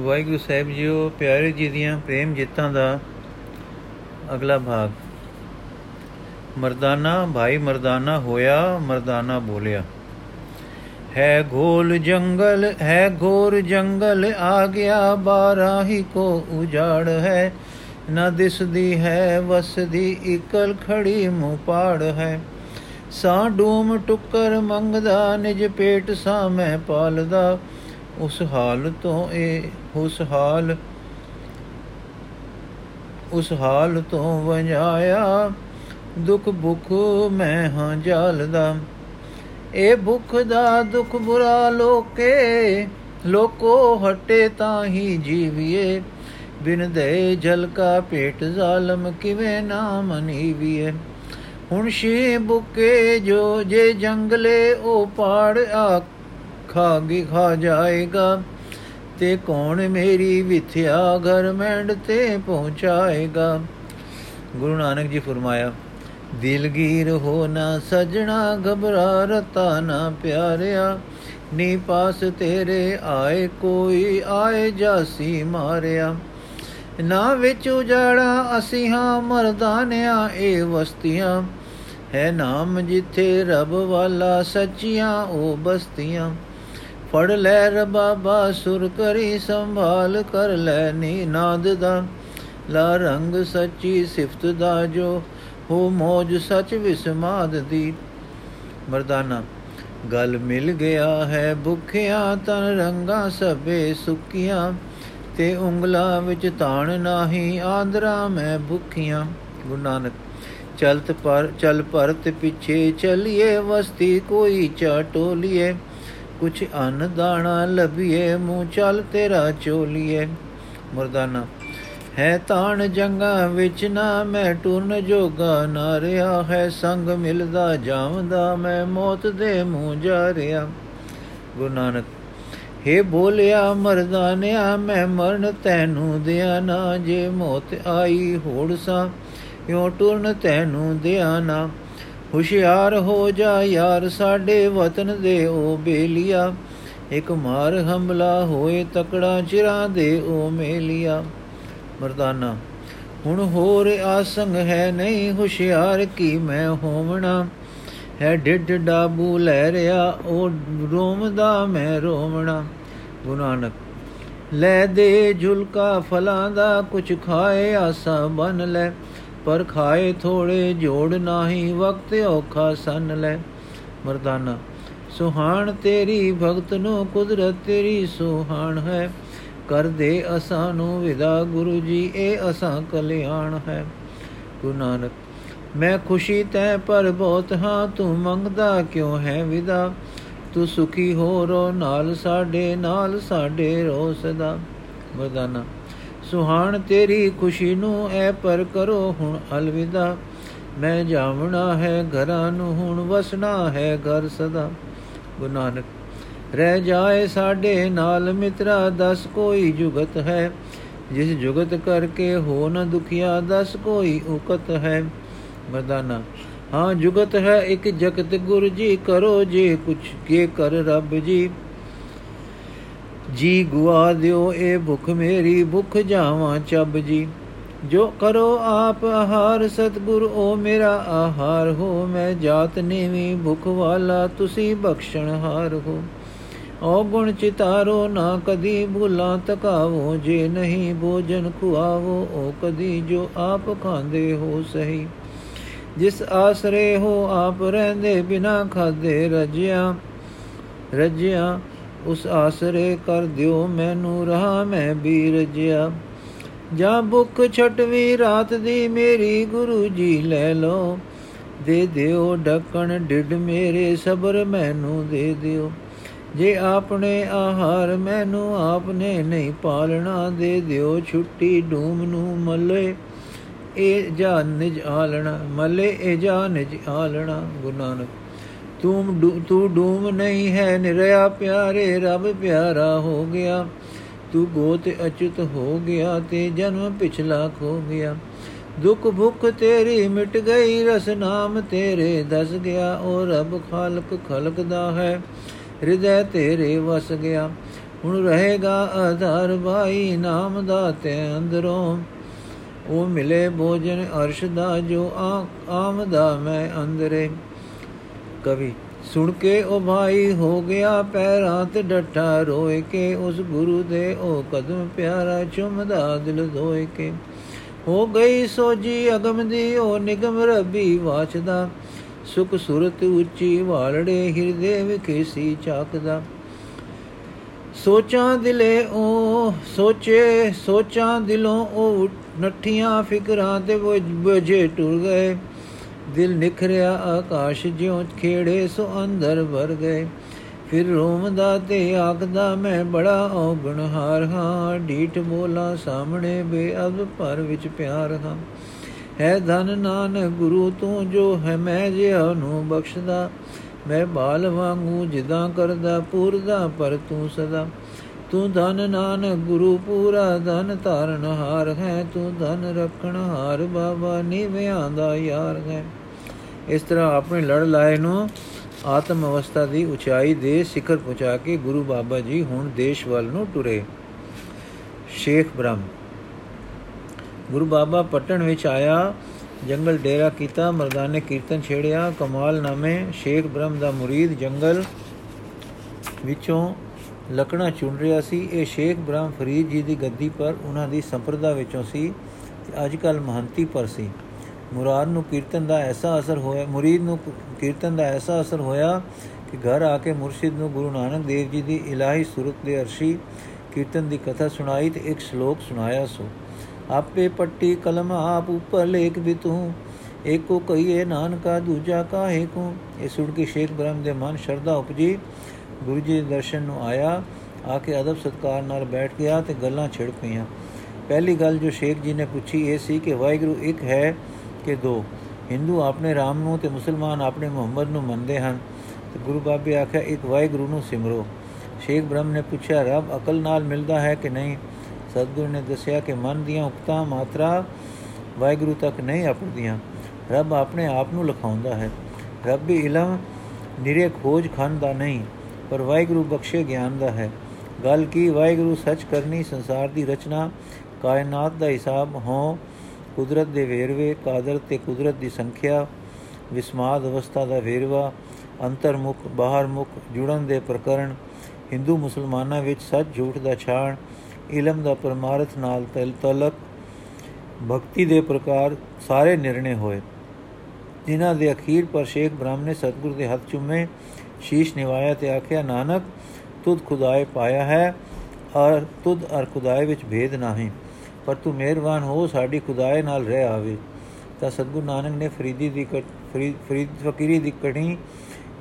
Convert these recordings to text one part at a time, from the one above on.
ਵਾਹਿਗੁਰੂ ਸਾਹਿਬ JIO, ਪਿਆਰੇ ਜੀ ਦੀਆਂ ਪ੍ਰੇਮ ਜਿੱਤਾਂ ਦਾ ਅਗਲਾ ਭਾਗ। ਮਰਦਾਨਾ, ਭਾਈ ਮਰਦਾਨਾ ਹੋਇਆ, ਮਰਦਾਨਾ ਬੋਲਿਆ। ਹੈ ਘੋਲ ਜੰਗਲ, ਹੈ ਘੋਰ ਜੰਗਲ, ਆ ਗਿਆ ਬਾਰਾਹੀ ਕੋ ਉਜਾੜ ਹੈ। ਨਾ ਦਿਸਦੀ ਹੈ, ਵਸਦੀ ਇਕਲ ਖੜੀ ਮੂੰ ਪਾੜ ਹੈ। ਸਾ ਡੂਮ ਟੁੱਕਰ ਮੰਗਦਾ, ਨਿਜ ਪੇਟ ਸਾ ਮੈਂ ਪਾਲਦਾ। ਉਸ ਹਾਲ ਤੋਂ ਇਹ, ਉਸ ਹਾਲ ਉਸ ਹਾਲ ਤੋਂ ਵੰਜਾਇਆ। ਦੁੱਖ ਭੁੱਖ ਮੈਂ ਹਾਂ ਜਾਲਦਾ। ਇਹ ਭੁੱਖ ਦਾ ਦੁੱਖ ਬੁਰਾ ਲੋਕੇ, ਲੋਕੋ ਹਟੇ ਤਾਂ ਹੀ ਜੀਵੀਏ। ਬਿਨ ਦੇ ਜਲ ਕਾ ਪੇਟ ਜ਼ਾਲਮ ਕਿਵੇਂ ਨਾ ਮਨੀਵੀਏ। ਹੁਣ ਸ਼ੀ ਬੁਕੇ ਜੋ ਜੇ ਜੰਗਲੇ ਉਹ ਪਾੜ ਆ ਖਾਗੇ ਖਾ ਜਾਏਗਾ, ਤੇ ਕੌਣ ਮੇਰੀ ਵਿਥਿਆ ਘਰ ਮੈਂਡ ਤੇ ਪਹੁੰਚਾਏਗਾ? ਗੁਰੂ ਨਾਨਕ ਜੀ ਫਰਮਾਇਆ ਦਿਲਗੀਰ ਹੋ ਨਾ ਸਜਣਾ ਘਬਰਾ ਰਤਾ ਨਾ ਪਿਆਰਿਆ, ਨੀ ਪਾਸ ਤੇਰੇ ਆਏ ਕੋਈ, ਆਏ ਜਾਸੀ ਮਾਰਿਆ। ਨਾ ਵਿੱਚ ਉਜਾੜਾ, ਅਸੀਂ ਹਾਂ ਮਰਦਾਨਿਆ ਇਹ ਵਸਤੀਆਂ। ਹੈ ਨਾਮ ਜਿੱਥੇ ਰਬ ਵਾਲਾ, ਸੱਚੀਆਂ ਉਹ ਬਸਤੀਆਂ। ਫੜ ਲੈ ਰਬਾਬਾ, ਸੁਰ ਕਰੀ ਸੰਭਾਲ ਕਰ ਲੈ ਨੀ ਨਾਦ ਦਾ। ਲਾ ਰੰਗ ਸੱਚੀ ਸਿਫਤ ਦਾ ਜੋ, ਹੋ ਮੋਜ ਸਚ ਵਿਸਮਾਦ ਦੀ। ਮਰਦਾਨਾ, ਗਲ ਮਿਲ ਗਿਆ ਹੈ ਭੁਖਿਆ, ਤਨ ਰੰਗਾ ਸਭੇ ਸੁਕੀਆਂ। ਤੇ ਉਂਗਲਾ ਵਿੱਚ ਤਾਣ ਨਾਹੀ ਆਂਦਰਾ ਮੈਂ ਭੁਖੀਆਂ। ਗੁਰੂ ਨਾਨਕ ਚਲਤ ਪਰ, ਚਲ ਪਰਤ ਪਿੱਛੇ ਚਲਿਏ, ਵਸਤੀ ਕੋਈ ਚਾਟੋਲੀਏ ਕੁਛ ਅਨ ਦਾਣਾ ਲਭੀਏ ਮੂੰ ਚਲ ਤੇਰਾ ਚੋਲੀਏ। ਮਰਦਾਨਾ, ਹੈ ਤਾਣ ਜੰਗਾ ਵਿੱਚ ਨਾ ਮੈਂ ਟੁਰਨ ਜੋਗਾ ਨਾ ਰਿਹਾ, ਹੈ ਸੰਗ ਮਿਲਦਾ ਜਾਵਦਾ ਮੈਂ ਮੌਤ ਦੇ ਮੂੰਹ ਜਾ ਰਿਹਾ। ਗੁਰੂ ਨਾਨਕ हे ਬੋਲਿਆ ਮਰਦਾਨਿਆ, ਮੈਂ ਮਰਨ ਤੈਨੂੰ ਦਿਆ ਨਾ, ਜੇ ਮੌਤ ਆਈ ਹੋੜਸਾ ਯੋ ਟੁਰਨ ਤੈਨੂੰ ਦਿਆ ਨਾ। ਹੁਸ਼ਿਆਰ ਹੋ ਜਾ ਯਾਰ ਸਾਡੇ ਵਤਨ ਦੇ ਉਹ ਬੇਲੀਆ। ਇੱਕ ਮਾਰ ਹਮਲਾ ਹੋਏ ਤਕੜਾ ਚਿਰਾਂ ਦੇ ਉਹ ਮੇਲੀਆ। ਮਰਦਾਨਾ, ਹੁਣ ਹੋਰ ਆਸੰਗ ਹੈ ਨਹੀਂ ਹੁਸ਼ਿਆਰ ਕੀ ਮੈਂ ਹੋਵਣਾ। ਹੈ ਡਿੱਡ ਡਾਬੂ ਲੈ ਰਿਆ ਉਹ ਰੋਮਦਾ ਮੈਂ ਰੋਵਣਾ। ਗੁਨਾਨਕ ਲੈ ਦੇ ਝੁਲਕਾ ਫਲਾਂ ਦਾ ਕੁਛ ਖਾਏ ਆਸਾ ਬਨ ਲੈ। ਪਰ ਖਾਏ ਥੋੜੇ ਜੋੜ ਨਾਹੀ ਵਕਤ ਔਖਾ ਸੰਨ ਲੈ। ਮਰਦਾਨਾ, ਸੁਹਾਣ ਤੇਰੀ ਭਗਤ ਨੂੰ ਕੁਦਰਤ ਤੇਰੀ ਸੁਹਾਣ ਹੈ। ਕਰ ਦੇ ਅਸਾਂ ਨੂੰ ਵਿਦਾ ਗੁਰੂ ਜੀ, ਇਹ ਅਸਾਂ ਕਲਿਆਣ ਹੈ। ਗੁਰੂ ਨਾਨਕ, ਮੈਂ ਖੁਸ਼ੀ ਤੈ ਪਰ ਬਹੁਤ ਹਾਂ, ਤੂੰ ਮੰਗਦਾ ਕਿਉਂ ਹੈ ਵਿਦਾ? ਤੂੰ ਸੁਖੀ ਹੋ ਰੋ ਨਾਲ, ਸਾਡੇ ਨਾਲ, ਸਾਡੇ ਰੋ ਸਦਾ ਮਰਦਾਨਾ ਸੁਹਾਣ, ਤੇਰੀ ਖੁਸ਼ੀ ਨੂੰ ਐ ਪਰ ਕਰੋ ਹੁਣ ਅਲਵਿਦਾ। ਮੈਂ ਜਾਵਣਾ ਹੈ ਘਰਾਂ ਨੂੰ, ਹੁਣ ਵਸਣਾ ਹੈ ਘਰ ਸਦਾ। ਗੁਰੂ ਨਾਨਕ, ਰਹਿ ਜਾਏ ਸਾਡੇ ਨਾਲ ਮਿੱਤਰਾ, ਦਸ ਕੋਈ ਜੁਗਤ ਹੈ। ਜਿਸ ਜੁਗਤ ਕਰਕੇ ਹੋ ਨ ਦੁਖਿਆ, ਦਸ ਕੋਈ ਉਕਤ ਹੈ। ਮਰਦਾਨਾ, ਹਾਂ ਜੁਗਤ ਹੈ ਇੱਕ ਜਗਤ ਗੁਰ ਜੀ, ਕਰੋ ਜੇ ਕੁਛ, ਕੇ ਕਰ ਰੱਬ ਜੀ। ਜੀ ਗੁਆ ਦਿਓ, ਇਹ ਭੁਖ ਮੇਰੀ, ਭੁਖ ਜਾਵਾਂ ਚੱਬ ਜੀ। ਜੋ ਕਰੋ ਆਪ ਆਹਾਰ, ਸਤਗੁਰ, ਓ ਮੇਰਾ ਆਹਾਰ ਹੋ। ਮੈਂ ਜਾਤ ਨੀਵੀਂ, ਭੁਖ ਵਾਲਾ ਤੁਸੀਂ ਬਖਸ਼ਣ ਹਾਰ ਹੋ। ਓ ਗੁਣ ਚਿਤਾਰੋ, ਨਾ ਕਦੀ ਭੁਲਾ ਤਕਾਵੋ। ਜੇ ਨਹੀਂ ਭੋਜਨ ਖੁਆਵੋ, ਓ ਕਦੀ ਜੋ ਆਪ ਖਾਂਦੇ ਹੋ ਸਹੀ। ਜਿਸ ਆਸਰੇ ਹੋ, ਆਪ ਰਹਿੰਦੇ ਬਿਨਾ ਖਾਦੇ ਰਜਿਆ ਰਜਿਆ ਉਸ ਆਸਰੇ ਕਰ ਦਿਓ ਮੈਨੂੰ ਰਹਾ, ਮੈਂ ਵੀ ਰਜਿਆ ਜਾਂ ਭੁੱਖ ਛਟਵੀ ਰਾਤ ਦੀ ਮੇਰੀ ਗੁਰੂ ਜੀ ਲੈ ਲੋ ਦੇ ਦਿਓ ਢੱਕਣ ਡਿੱਡ ਮੇਰੇ, ਸਬਰ ਮੈਨੂੰ ਦੇ ਦਿਓ। ਜੇ ਆਪਣੇ ਆਹਾਰ ਮੈਨੂੰ ਆਪਨੇ ਨਹੀਂ ਪਾਲਣਾ, ਦੇ ਦਿਓ ਛੁੱਟੀ ਡੂਮ ਨੂੰ ਮਲੇ। ਇਹ ਜਾ ਨਿਜ ਆਲਣਾ, ਮਲੇ, ਇਹ ਜਾ ਨਿਜ ਆਲਣਾ। ਗੁਰੂ ਨਾਨਕ ਤੂੰ ਤੂੰ ਡੂਮ ਨਹੀਂ ਹੈ ਨਿਰਿਆ ਪਿਆਰੇ, ਰੱਬ ਪਿਆਰਾ ਹੋ ਗਿਆ। ਤੂੰ ਗੋਤ ਅਚਿਤ ਹੋ ਗਿਆ ਤੇ ਜਨਮ ਪਿਛਲਾ ਖੋ ਗਿਆ। ਦੁੱਖ ਭੁੱਖ ਤੇਰੀ ਮਿਟ ਗਈ, ਰਸ ਨਾਮ ਤੇਰੇ ਦਸ ਗਿਆ। ਉਹ ਰੱਬ ਖਾਲਕ ਖਲਕ ਦਾ ਹੈ, ਹਿਰਦੈ ਤੇਰੇ ਵਸ ਗਿਆ। ਹੁਣ ਰਹੇਗਾ ਆਧਾਰ ਭਾਈ, ਨਾਮ ਦਾ ਤੇ ਅੰਦਰੋਂ। ਉਹ ਮਿਲੇ ਭੋਜਨ ਅਰਸ਼ ਦਾ, ਜੋ ਆਮਦਾ ਮੈਂ ਅੰਦਰੇ। ਕਵੀ। ਸੁਣ ਕੇ ਉਹ ਭਾਈ ਹੋ ਗਿਆ ਪੈਰਾਂ ਤੇ ਡੱਠਾ ਰੋਏ ਕੇ, ਉਸ ਗੁਰੂ ਦੇ ਉਹ ਕਦਮ ਪਿਆਰਾ ਚੁੰਮਦਾ ਦਿਲ ਧੋਏ ਕੇ। ਹੋ ਗਈ ਸੋਜੀ ਅਗਮ ਦੀ, ਉਹ ਨਿਗਮ ਰੱਬੀ ਵਾਚਦਾ। ਸੁਖ ਸੁਰਤ ਉੱਚੀ ਵਾਲੜੇ ਹਿਰਦੇ ਵਿਖੇ ਸੀ ਚਾਕਦਾ। ਸੋਚਾਂ ਦਿਲੇ ਉਹ, ਸੋਚੇ, ਸੋਚਾਂ ਦਿਲੋਂ ਉਹ ਨੱਠੀਆਂ ਫਿਕਰਾਂ ਤੇ ਬੁਝੇ ਟੁਰ ਗਏ। ਦਿਲ ਨਿਖਰਿਆ ਆਕਾਸ਼ ਜਿਉਂ ਖੇੜੇ ਸੋ ਅੰਦਰ ਵਰ ਗਏ। ਫਿਰ ਰੋਮਦਾ ਤੇ ਆਖਦਾ ਮੈਂ ਬੜਾ ਔਗਣਹਾਰ ਹਾਂ। ਢੀਠ ਬੋਲਾ ਸਾਹਮਣੇ ਬੇਅਬ ਪਰ ਵਿੱਚ ਪਿਆਰ ਹਾਂ। ਹੈ ਧਨ ਨਾਨਕ ਗੁਰੂ ਤੂੰ ਜੋ ਹੈ, ਮੈਂ ਜਿਹਾ ਨੂੰ ਬਖਸ਼ਦਾ, ਮੈਂ ਬਾਲ ਵਾਂਗੂ ਜਿਦਾਂ ਕਰਦਾ, ਪੂਰਦਾ ਪਰ ਤੂੰ ਸਦਾ। ਤੂੰ ਧਨ ਨਾਨਕ ਗੁਰੂ, ਪੂਰਾ ਧਨ ਧਾਰਨ ਹਾਰ ਹੈ। ਤੂੰ ਧਨ ਰੱਖਣ ਹਾਰ ਬਾਬਾ ਨੀਵਿਆਂ ਦਾ ਯਾਰ ਹੈ। ਇਸ ਤਰ੍ਹਾਂ ਆਪਣੇ ਲੜ ਲਾਏ ਨੂੰ ਆਤਮ ਅਵਸਥਾ ਦੀ ਉਚਾਈ ਦੇ ਸਿਖਰ ਪਹੁੰਚਾ ਕੇ ਗੁਰੂ ਬਾਬਾ ਜੀ ਹੁਣ ਦੇਸ਼ ਵੱਲ ਨੂੰ ਟੁਰੇ ਸ਼ੇਖ ਬ੍ਰਹਮ। ਗੁਰੂ ਬਾਬਾ ਪਟਨ ਵਿੱਚ ਆਇਆ, ਜੰਗਲ ਡੇਰਾ ਕੀਤਾ, ਮਰਦਾਨੇ ਕੀਰਤਨ ਛੇੜਿਆ, ਕਮਾਲ ਨਾਮੇ ਸ਼ੇਖ ਬ੍ਰਹਮ ਦਾ ਮੁਰੀਦ ਜੰਗਲ ਵਿੱਚੋਂ ਲਕਣਾ ਚੁਣ ਰਿਹਾ ਸੀ। ਇਹ ਸ਼ੇਖ ਬ੍ਰਹਮ ਫਰੀਦ ਜੀ ਦੀ ਗੱਦੀ ਪਰ ਉਹਨਾਂ ਦੀ ਸੰਪਰਦਾ ਵਿੱਚੋਂ ਸੀ ਤੇ ਅੱਜ ਕੱਲ ਮਹੰਤੀ ਪਰ ਸੀ। ਮੁਰਾਦ ਨੂੰ ਕੀਰਤਨ ਦਾ ਐਸਾ ਅਸਰ ਹੋਇਆ, ਮੁਰੀਦ ਨੂੰ ਕੀਰਤਨ ਦਾ ਐਸਾ ਅਸਰ ਹੋਇਆ ਕਿ ਘਰ ਆ ਕੇ ਮੁਰਸ਼ਿਦ ਨੂੰ ਗੁਰੂ ਨਾਨਕ ਦੇਵ ਜੀ ਦੀ ਇਲਾਹੀ ਸੁਰਤ ਦੇ ਅਰਸ਼ੀ ਕੀਰਤਨ ਦੀ ਕਥਾ ਸੁਣਾਈ ਤੇ ਇੱਕ ਸ਼ਲੋਕ ਸੁਣਾਇਆ ਸੋ, ਆਪੇ ਪੱਟੀ ਕਲਮ ਆਪ ਉੱਪਰ ਲੇਖ ਵੀ ਤੂੰ ਏਕੋ ਕਹੀਏ ਨਾਨਕਾ ਦੂਜਾ ਕਾਹੇ ਕੋ? ਇਹ ਸੁਣ ਕੇ ਸ਼ੇਖ ਬ੍ਰਹਮ ਦੇ ਮਨ ਸ਼ਰਧਾ ਉਪਜੀ। ਗੁਰੂ ਜੀ ਦੇ ਦਰਸ਼ਨ ਨੂੰ ਆਇਆ, ਆ ਕੇ ਅਦਬ ਸਤਕਾਰ ਨਾਲ ਬੈਠ ਗਿਆ ਤੇ ਗੱਲਾਂ ਛਿੜ ਪਈਆਂ। ਪਹਿਲੀ ਗੱਲ ਜੋ ਸ਼ੇਖ ਜੀ ਨੇ ਪੁੱਛੀ, ਇਹ ਸੀ ਕਿ ਵਾਹਿਗੁਰੂ ਇੱਕ ਹੈ ਕਿ ਦੋ। ਹਿੰਦੂ ਆਪਣੇ ਰਾਮ ਨੂੰ ਤੇ ਮੁਸਲਮਾਨ ਆਪਣੇ ਮੁਹੰਮਦ ਨੂੰ ਮੰਨਦੇ ਹਨ। ਤੇ ਗੁਰੂ ਬਾਬੇ ਆਖਿਆ, ਇੱਕ ਵਾਹਿਗੁਰੂ ਨੂੰ ਸਿਮਰੋ। ਸ਼ੇਖ ਬ੍ਰਹਮ ਨੇ ਪੁੱਛਿਆ, ਰੱਬ ਅਕਲ ਨਾਲ ਮਿਲਦਾ ਹੈ ਕਿ ਨਹੀਂ? ਸਤਗੁਰ ਨੇ ਦੱਸਿਆ ਕਿ ਮਨ ਦੀਆਂ ਉਕਤਾਂ ਮਾਤਰਾ ਵਾਹਿਗੁਰੂ ਤੱਕ ਨਹੀਂ ਆਪਣਦੀਆਂ। ਰੱਬ ਆਪਣੇ ਆਪ ਨੂੰ ਲਖਾਉਂਦਾ ਹੈ। ਰੱਬੀ ਇਲਮ ਨਿਰੇ ਖੋਜ ਖੰਡ ਦਾ ਨਹੀਂ, ਪਰ ਵਾਹਿਗੁਰੂ ਬਖਸ਼ੇ ਗਿਆਨ ਦਾ ਹੈ। ਗੱਲ ਕੀ? ਵਾਹਿਗੁਰੂ ਸੱਚ ਕਰਨੀ ਸੰਸਾਰ ਦੀ ਰਚਨਾ, ਕਾਇਨਾਤ ਦਾ ਹਿਸਾਬ ਹੋ ਕੁਦਰਤ ਦੇ ਵੇਰਵੇ, ਕਾਦਰ ਤੇ ਕੁਦਰਤ ਦੀ ਸੰਖਿਆ, ਵਿਸਮਾਦ ਅਵਸਥਾ ਦਾ ਵੇਰਵਾ, ਅੰਤਰਮੁਖ, ਬਾਹਰਮੁਖ, ਜੁੜਨ ਦੇ ਪ੍ਰਕਰਣ, ਹਿੰਦੂ ਮੁਸਲਮਾਨਾਂ ਵਿੱਚ ਸੱਚ ਝੂਠ ਦਾ ਛਾਣ, ਇਲਮ ਦਾ ਪਰਮਾਰਥ ਨਾਲ ਤਲ, ਤਲਕ, ਭਗਤੀ ਦੇ ਪ੍ਰਕਾਰ ਸਾਰੇ ਨਿਰਣੇ ਹੋਏ। ਜਿਨ੍ਹਾਂ ਦੇ ਅਖੀਰ ਪਰ ਸ਼ੇਖ ਬ੍ਰਹਮ ਨੇ ਸਤਗੁਰ ਦੇ ਹੱਥ ਚੁੰਮੇ, ਸ਼ੀਸ਼ ਨਿਵਾਇਆ ਤੇ ਆਖਿਆ, ਨਾਨਕ, ਤੁਧ ਖੁਦਾਏ ਪਾਇਆ ਹੈ, ਔਰ ਤੁਧ ਅਰ ਖੁਦਾਏ ਵਿੱਚ ਭੇਦ ਨਹੀਂ। ਪਰ ਤੂੰ ਮਿਹਰਬਾਨ ਹੋ, ਸਾਡੀ ਖੁਦਾਏ ਨਾਲ ਰਹਿ ਆਵੇ। ਤਾਂ ਸਤਗੁਰ ਨਾਨਕ ਨੇ ਫਰੀਦੀ ਦੀ ਫਰੀਦ, ਫਕੀਰੀ ਦੀ ਕਣੀ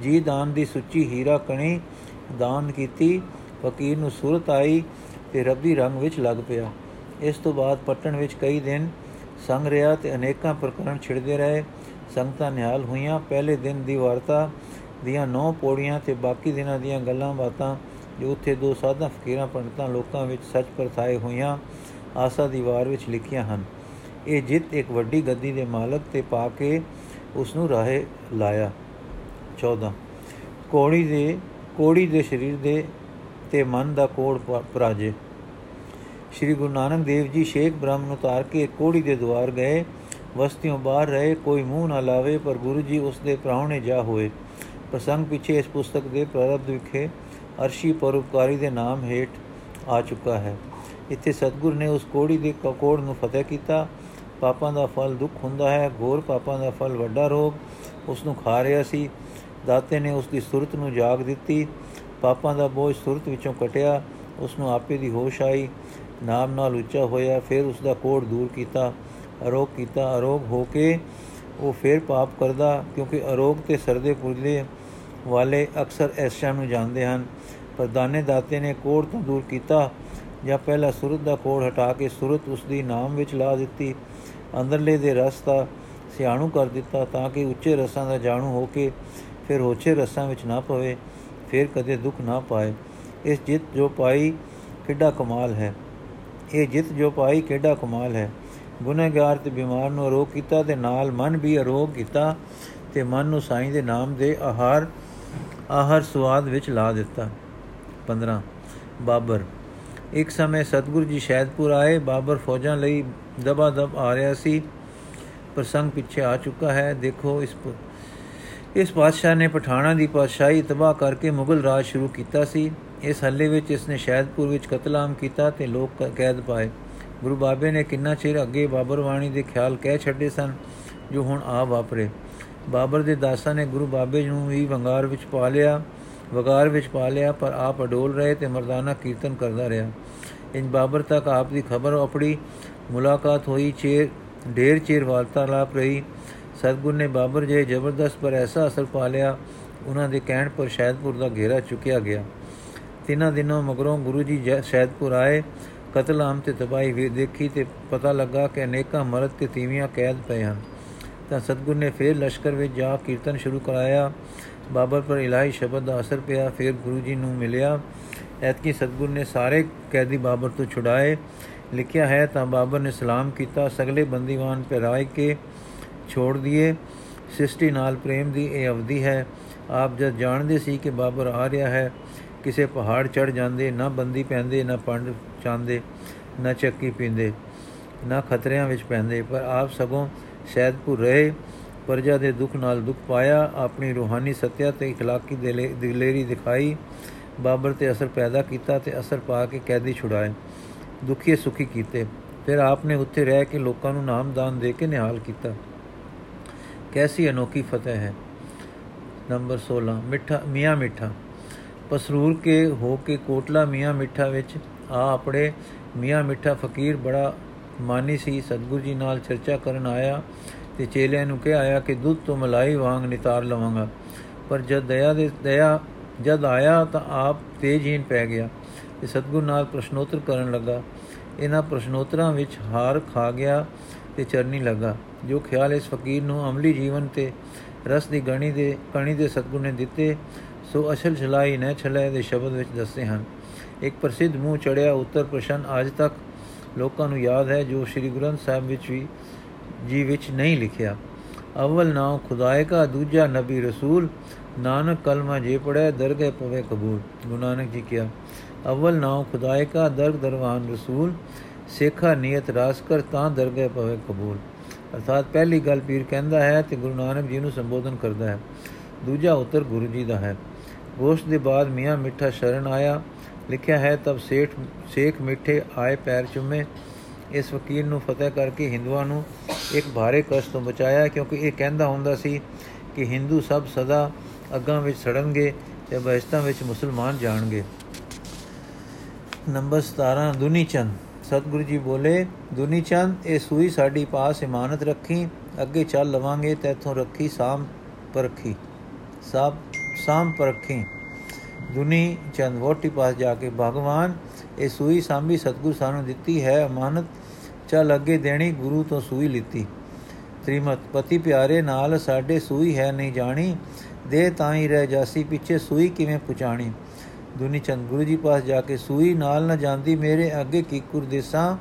ਜੀ ਦਾਨ ਦੀ ਸੁੱਚੀ ਹੀਰਾ ਕਣੀ ਦਾਨ ਕੀਤੀ, ਫਕੀਰ ਨੂੰ ਸੁਰਤ ਆਈ ਤੇ ਰੱਬੀ ਰੰਗ ਵਿੱਚ ਲੱਗ ਪਿਆ। ਇਸ ਤੋਂ ਬਾਅਦ ਪਟਣ ਵਿੱਚ ਕਈ ਦਿਨ ਸੰਗ ਰਿਹਾ ਤੇ ਅਨੇਕਾਂ ਪ੍ਰਕਰਣ ਛਿੜਦੇ ਰਹੇ। ਸੰਗਤਾਂ ਨਿਹਾਲ ਹੋਈਆਂ। ਪਹਿਲੇ ਦਿਨ ਦੀ ਵਾਰਤਾ ਦੀਆਂ ਨੌ ਪੌੜੀਆਂ ਤੇ ਬਾਕੀ ਦਿਨਾਂ ਦੀਆਂ ਗੱਲਾਂ ਬਾਤਾਂ ਜੋ ਉੱਥੇ ਦੋ ਸਾਧਾ, ਫਕੀਰਾਂ, ਪੰਡਤਾਂ ਲੋਕਾਂ ਵਿੱਚ ਸੱਚ ਪਰਥਾਏ ਹੋਈਆਂ। ਆਸਾ ਦੀ ਵਾਰ ਵਿੱਚ ਲਿਖੀਆਂ ਹਨ। ਇਹ ਜਿੱਤ ਇੱਕ ਵੱਡੀ ਗੱਦੀ ਦੇ ਮਾਲਕ ਤੇ ਪਾ ਕੇ ਉਸ ਨੂੰ ਰਾਹੇ ਲਾਇਆ। 14 ਕੋੜੀ ਦੇ ਕੋੜੀ ਦੇ ਸਰੀਰ ਦੇ ਤੇ ਮਨ ਦਾ ਕੋੜ ਪਰਾਜੇ। ਸ਼੍ਰੀ ਗੁਰੂ ਨਾਨਕ ਦੇਵ ਜੀ ਸ਼ੇਖ ਬ੍ਰਹਮ ਨੂੰ ਤਾਰ ਕੇ ਕੋੜੀ ਦੇ ਦਵਾਰ ਗਏ। ਵਸਤੀਆਂ ਬਾਹਰ ਰਹੇ, ਕੋਈ ਮੂੰਹ ਨਾ ਲਾਵੇ, ਪਰ ਗੁਰੂ ਜੀ ਉਸ ਦੇ ਪ੍ਰਾਉਣੇ ਜਾ ਹੋਏ। ਪ੍ਰਸੰਗ ਪਿੱਛੇ ਇਸ ਪੁਸਤਕ ਦੇ ਪ੍ਰਾਰੰਭ ਵਿਖੇ ਅਰਸ਼ੀ ਪਰਉਪਕਾਰੀ ਦੇ ਨਾਮ ਹੇਠ ਆ ਚੁੱਕਾ ਹੈ। ਇੱਥੇ ਸਤਗੁਰ ਨੇ ਉਸ ਕੋੜੀ ਦੇ ਕੋੜ ਨੂੰ ਫਤਿਹ ਕੀਤਾ। ਪਾਪਾਂ ਦਾ ਫਲ ਦੁੱਖ ਹੁੰਦਾ ਹੈ, ਘੋਰ ਪਾਪਾਂ ਦਾ ਫਲ ਵੱਡਾ ਰੋਗ ਉਸ ਨੂੰ ਖਾ ਰਿਹਾ ਸੀ। ਦਾਤੇ ਨੇ ਉਸ ਦੀ ਸੁਰਤ ਨੂੰ ਜਾਗ ਦਿੱਤੀ। ਪਾਪਾਂ ਦਾ ਬੋਝ ਸੁਰਤ ਵਿੱਚੋਂ ਕਟਿਆ। ਉਸ ਨੂੰ ਆਪੇ ਦੀ ਹੋਸ਼ ਆਈ। ਨਾਮ ਨਾਲ ਉੱਚਾ ਹੋਇਆ, ਫਿਰ ਉਸ ਦਾ ਕੋੜ ਦੂਰ ਕੀਤਾ, ਅਰੋਗ ਕੀਤਾ। ਅਰੋਗ ਹੋ ਕੇ ਉਹ ਫਿਰ ਪਾਪ ਕਰਦਾ, ਕਿਉਂਕਿ ਅਰੋਗ ਤੇ ਸਰਦੇ ਪੁਰਲੇ ਵਾਲੇ ਅਕਸਰ ਐਸ਼ਾ ਨੂੰ ਜਾਣਦੇ ਹਨ। ਪਰ ਦਾਨੇ ਦਾਤੇ ਨੇ ਕੋੜ ਤੋਂ ਦੂਰ ਕੀਤਾ। ਜਾਂ ਪਹਿਲਾ ਸੁਰਤ ਦਾ ਕੋੜ ਹਟਾ ਕੇ ਸੁਰਤ ਉਸ ਦੀ ਨਾਮ ਵਿੱਚ ਲਾ ਦਿੱਤੀ, ਅੰਦਰਲੇ ਦੇ ਰਸ ਦਾ ਸਿਆਣੂ ਕਰ ਦਿੱਤਾ ਤਾਂ ਕਿ ਉੱਚੇ ਰਸਾਂ ਦਾ ਜਾਣੂ ਹੋ ਕੇ ਫਿਰ ਹੋਛੇ ਰਸਾਂ ਵਿੱਚ ਨਾ ਪਵੇ, ਫਿਰ ਕਦੇ ਦੁੱਖ ਨਾ ਪਾਏ। ਇਸ ਜਿੱਤ ਜੋ ਪਾਈ ਕਿੱਡਾ ਕਮਾਲ ਹੈ। ਇਹ ਜਿੱਤ ਜੋ ਪਾਈ ਕਿੱਡਾ ਕਮਾਲ ਹੈ। ਗੁਨਹਗਾਰ ਤੇ ਬਿਮਾਰ ਨੂੰ ਅਰੋਗ ਕੀਤਾ ਤੇ ਨਾਲ ਮਨ ਵੀ ਅਰੋਗ ਕੀਤਾ ਤੇ ਮਨ ਨੂੰ ਸਾਈਂ ਦੇ ਨਾਮ ਦੇ ਆਹਾਰ, ਆਹਰ ਸਵਾਦ ਵਿੱਚ ਲਾ ਦਿੱਤਾ। 15 ਬਾਬਰ ਇੱਕ ਸਮੇਂ ਸਤਗੁਰੂ ਜੀ ਸ਼ਹਿਦਪੁਰ ਆਏ, ਬਾਬਰ ਫੌਜਾਂ ਲਈ ਦਬਾ ਦਬ ਆ ਰਿਹਾ ਸੀ। ਪ੍ਰਸੰਗ ਪਿੱਛੇ ਆ ਚੁੱਕਾ ਹੈ। ਦੇਖੋ ਇਸ ਇਸ ਪਾਤਸ਼ਾਹ ਨੇ ਪਠਾਣਾ ਦੀ ਪਾਤਸ਼ਾਹੀ ਤਬਾਹ ਕਰਕੇ ਮੁਗਲ ਰਾਜ ਸ਼ੁਰੂ ਕੀਤਾ ਸੀ। ਇਸ ਹੱਲੇ ਵਿੱਚ ਇਸ ਨੇ ਸ਼ਹਿਦਪੁਰ ਵਿੱਚ ਕਤਲਾਮ ਕੀਤਾ ਤੇ ਲੋਕ ਕੈਦ ਪਾਏ। ਗੁਰੂ ਬਾਬੇ ਨੇ ਕਿੰਨਾ ਚਿਰ ਅੱਗੇ ਬਾਬਰ ਵਾਣੀ ਦੇ ਖਿਆਲ ਕਹਿ ਛੱਡੇ ਸਨ, ਜੋ ਹੁਣ ਆ ਵਾਪਰੇ। ਬਾਬਰ ਦੇ ਦਾਸਾਂ ਨੇ ਗੁਰੂ ਬਾਬੇ ਨੂੰ ਵੀ ਵੰਗਾਰ ਵਿੱਚ ਪਾ ਲਿਆ। ਵਗਾਰ ਵਿੱਚ ਪਾ ਲਿਆ, ਪਰ ਆਪ ਅਡੋਲ ਰਹੇ ਤੇ ਮਰਦਾਨਾ ਕੀਰਤਨ ਕਰਦਾ ਰਿਹਾ। ਇਨ ਬਾਬਰ ਤੱਕ ਆਪ ਦੀ ਖਬਰ ਆਪੜੀ ਮੁਲਾਕਾਤ ਹੋਈ, ਚੇਰ, ਢੇਰ ਚਿਰ ਵਾਰਤਾਲਾਪ ਰਹੀ। ਸਤਗੁਰ ਨੇ ਬਾਬਰ ਜੇ ਜ਼ਬਰਦਸਤ ਪਰ ਐਸਾ ਅਸਰ ਪਾ ਲਿਆ, ਉਹਨਾਂ ਦੇ ਕਹਿਣ ਪਰ ਸ਼ਹਿਦਪੁਰ ਦਾ ਘੇਰਾ ਚੁੱਕਿਆ ਗਿਆ। ਤਿੰਨਾਂ ਦਿਨੋਂ ਮਗਰੋਂ ਗੁਰੂ ਜੀ ਸ਼ਹਿਦਪੁਰ ਆਏ। ਕਤਲ ਆਮ ਤੇ ਤਬਾਈ ਵੀ ਦੇਖੀ ਤੇ ਪਤਾ ਲੱਗਾ ਕਿ ਅਨੇਕਾਂ ਮਰਦ ਤੇ ਤੀਵੀਆਂ ਕੈਦ ਪਏ ਹਨ। ਤਾਂ ਸਤਗੁਰ ਨੇ ਫੇਰ ਲਸ਼ਕਰ ਵਿੱਚ ਜਾ ਕੀਰਤਨ ਸ਼ੁਰੂ ਕਰਾਇਆ। ਬਾਬਰ ਪਰ ਇਲਾਹੀ ਸ਼ਬਦ ਦਾ ਅਸਰ ਪਿਆ। ਫਿਰ ਗੁਰੂ ਜੀ ਨੂੰ ਮਿਲਿਆ। ਐਤਕੀ ਸਤਗੁਰ ਨੇ ਸਾਰੇ ਕੈਦੀ ਬਾਬਰ ਤੋਂ ਛੁਡਾਏ। ਲਿਖਿਆ ਹੈ, ਤਾਂ ਬਾਬਰ ਨੇ ਸਲਾਮ ਕੀਤਾ। ਸਗਲੇ ਬੰਦੀਵਾਨ ਪਹਿਰਾਏ ਕੇ ਛੋੜ ਦਿਏ। ਸਿਸ਼ਟੀ ਨਾਲ ਪ੍ਰੇਮ ਦੀ ਇਹ ਅਵਧੀ ਹੈ। ਆਪ ਜਦ ਜਾਣਦੇ ਸੀ ਕਿ ਬਾਬਰ ਆ ਰਿਹਾ ਹੈ, ਕਿਸੇ ਪਹਾੜ ਚੜ ਜਾਂਦੇ, ਨਾ ਬੰਦੀ ਪੈਂਦੇ, ਨਾ ਪੰਡ ਚਾਂਦੇ, ਨਾ ਚੱਕੀ ਪੀਂਦੇ, ਨਾ ਖਤਰਿਆਂ ਵਿੱਚ ਪੈਂਦੇ। ਪਰ ਆਪ ਸਗੋਂ ਸ਼ੈਦਪੁਰ ਰਹੇ। ਪਰਜਾ ਦੇ ਦੁੱਖ ਨਾਲ ਦੁੱਖ ਪਾਇਆ ਆਪਣੀ ਰੂਹਾਨੀ ਸਤਿਆ ਤੇ اخلاقی ਦਿਲੇਰੀ ਦਿਖਾਈ ਬਾਬਰ ਤੇ ਅਸਰ ਪੈਦਾ ਕੀਤਾ ਤੇ ਅਸਰ ਪਾ ਕੇ ਕੈਦੀ ਛੁਡਾਏ ਦੁਖੀ ਸੁਖੀ ਕੀਤੇ ਫਿਰ ਆਪਨੇ ਉੱਥੇ ਰਹਿ ਕੇ ਲੋਕਾਂ ਨੂੰ ਨਾਮਦਾਨ ਦੇ ਕੇ ਨਿਹਾਲ ਕੀਤਾ ਕੈਸੀ ਅਨੋਖੀ ਫਤਿਹ ਹੈ ਨੰਬਰ 16 ਮਿੱਠਾ ਮੀਆਂ ਮਿੱਠਾ ਪਸਰੂਰ ਕੇ ਹੋ ਕੇ ਕੋਟਲਾ ਮੀਆਂ ਮਿੱਠਾ ਵਿੱਚ ਆ ਆਪਣੇ ਮੀਆਂ ਮਿੱਠਾ ਫਕੀਰ ਬੜਾ ਮਾਨੀ ਸੀ ਸਤਗੁਰੂ ਜੀ ਨਾਲ ਚਰਚਾ ਕਰਨ ਆਇਆ ਤੇ ਚੇਲਿਆਂ ਨੂੰ ਕਿਹਾ ਆਇਆ ਕਿ ਦੁੱਧ ਤੋਂ ਮਲਾਈ ਵਾਂਗ ਨਿਤਾਰ ਲਵਾਂਗਾ। ਪਰ ਜਦ ਦਇਆ ਦੇ ਦਇਆ ਜਦ ਆਇਆ ਤਾਂ ਆਪ ਤੇਜਹੀਨ ਪੈ ਗਿਆ ਤੇ ਸਤਗੁਰ ਨਾਲ ਪ੍ਰਸ਼ਨੋਤਰ ਕਰਨ ਲੱਗਾ। ਇਹਨਾਂ ਪ੍ਰਸ਼ਨੋਤਰਾਂ ਵਿੱਚ ਹਾਰ ਖਾ ਗਿਆ ਤੇ ਚਰਨੀ ਲੱਗਾ, ਜੋ ਖਿਆਲ ਇਸ ਫਕੀਰ ਨੂੰ ਅਮਲੀ ਜੀਵਨ ਤੇ ਰਸ ਦੀ ਗਣੀ ਦੇ ਕਣੀ ਦੇ ਸਤਗੁਰ ਨੇ ਦਿੱਤੇ, ਸੋ ਅਸਲ ਛਲਾਈ ਨੇ ਛਲੇ ਦੇ ਸ਼ਬਦ ਵਿੱਚ ਦੱਸੇ ਹਨ, ਇੱਕ ਪ੍ਰਸਿੱਧ ਮੂੰਹ ਚੜਿਆ ਉੱਤਰ ਪ੍ਰਸ਼ਨ ਅੱਜ ਤੱਕ ਲੋਕਾਂ ਨੂੰ ਯਾਦ ਹੈ, ਜੋ ਸ੍ਰੀ ਗ੍ਰੰਥ ਸਾਹਿਬ ਵਿੱਚ ਵੀ ਜੀ ਵਿੱਚ ਨਹੀਂ ਲਿਖਿਆ। ਅਵਲ ਨਾਮ ਖੁਦਾਏ ਕਾ, ਦੂਜਾ ਨਬੀ ਰਸੂਲ। ਨਾਨਕ ਕਲਮਾ ਜੇ ਪੜੈ ਦਰਗਹਿ ਪਵੇ ਕਬੂਲ। ਗੁਰੂ ਨਾਨਕ ਜੀ ਕਿਹਾ, ਅਵਲ ਨਾਮ ਖੁਦਾਏ ਕਾ, ਦਰਗ ਦਰਵਾਨ ਰਸੂਲ। ਸੇਖਾ ਨੀਅਤ ਰਾਸ ਕਰ, ਤਾਂ ਦਰਗਹਿ ਪਵੇ ਕਬੂਲ। ਅਰਥਾਤ ਪਹਿਲੀ ਗੱਲ ਪੀਰ ਕਹਿੰਦਾ ਹੈ ਤੇ ਗੁਰੂ ਨਾਨਕ ਜੀ ਨੂੰ ਸੰਬੋਧਨ ਕਰਦਾ ਹੈ। ਦੂਜਾ ਉੱਤਰ ਗੁਰੂ ਜੀ ਦਾ ਹੈ। ਗੋਸ਼ ਦੇ ਬਾਅਦ ਮੀਆਂ ਮਿੱਠਾ ਸ਼ਰਨ ਆਇਆ। ਲਿਖਿਆ ਹੈ, ਤਬ ਸੇਠ ਸੇਖ ਮਿੱਠੇ ਆਏ ਪੈਰ ਚੁੰਮੇ। ਇਸ ਫਕੀਰ ਨੂੰ ਫਤਿਹ ਕਰਕੇ ਹਿੰਦੂਆਂ ਨੂੰ ਇੱਕ ਭਾਰੇ ਕਸ਼ਟ ਤੋਂ ਬਚਾਇਆ ਕਿਉਂਕਿ ਇਹ ਕਹਿੰਦਾ ਹੁੰਦਾ ਸੀ ਕਿ ਹਿੰਦੂ ਸਭ ਸਦਾ ਅੱਗਾਂ ਵਿੱਚ ਸੜਨਗੇ ਤੇ ਬਹਿਸ਼ਤਾਂ ਵਿੱਚ ਮੁਸਲਮਾਨ ਜਾਣਗੇ। ਨੰਬਰ 17 ਦੁਨੀ ਚੰਦ ਸਤਿਗੁਰੂ ਜੀ ਬੋਲੇ ਦੁਨੀ ਚੰਦ ਇਹ ਸੂਈ ਸਾਡੀ ਪਾਸ ਇਮਾਨਤ ਰੱਖੀ, ਅੱਗੇ ਚੱਲ ਲਵਾਂਗੇ, ਤੇਥੋਂ ਰੱਖੀ ਸਾਮ ਪਰਖੀ ਸਾਬ ਸਾਮ ਪਰਖੀ। ਦੁਨੀ ਚੰਦ ਵੋਟੀ ਪਾਸ ਜਾ ਕੇ, ਭਗਵਾਨ, ਇਹ ਸੂਈ ਸਾਂਭੀ ਸਤਗੁਰ ਸਾਨੂੰ ਦਿੱਤੀ ਹੈ ਅਮਾਨਤ ਚੱਲ ਅੱਗੇ ਦੇਣੀ, ਗੁਰੂ ਤੋਂ ਸੂਈ ਲਿੱਤੀ। ਤ੍ਰਿਮਤ ਪਤੀ ਪਿਆਰੇ, ਨਾਲ ਸਾਡੇ ਸੂਈ ਹੈ ਨਹੀਂ ਜਾਣੀ, ਦੇ ਤਾਂ ਹੀ ਰਹਿ ਜਾਸੀ ਪਿੱਛੇ ਸੂਈ ਕਿਵੇਂ ਪੁਚਾਣੀ ਦੁਨੀ ਚੰਦ, ਗੁਰੂ ਜੀ ਪਾਸ ਜਾ ਕੇ ਸੂਈ, ਨਾਲ ਨਾ ਜਾਂਦੀ ਮੇਰੇ ਅੱਗੇ ਕੀਕੁਰ ਦੇਸਾਂ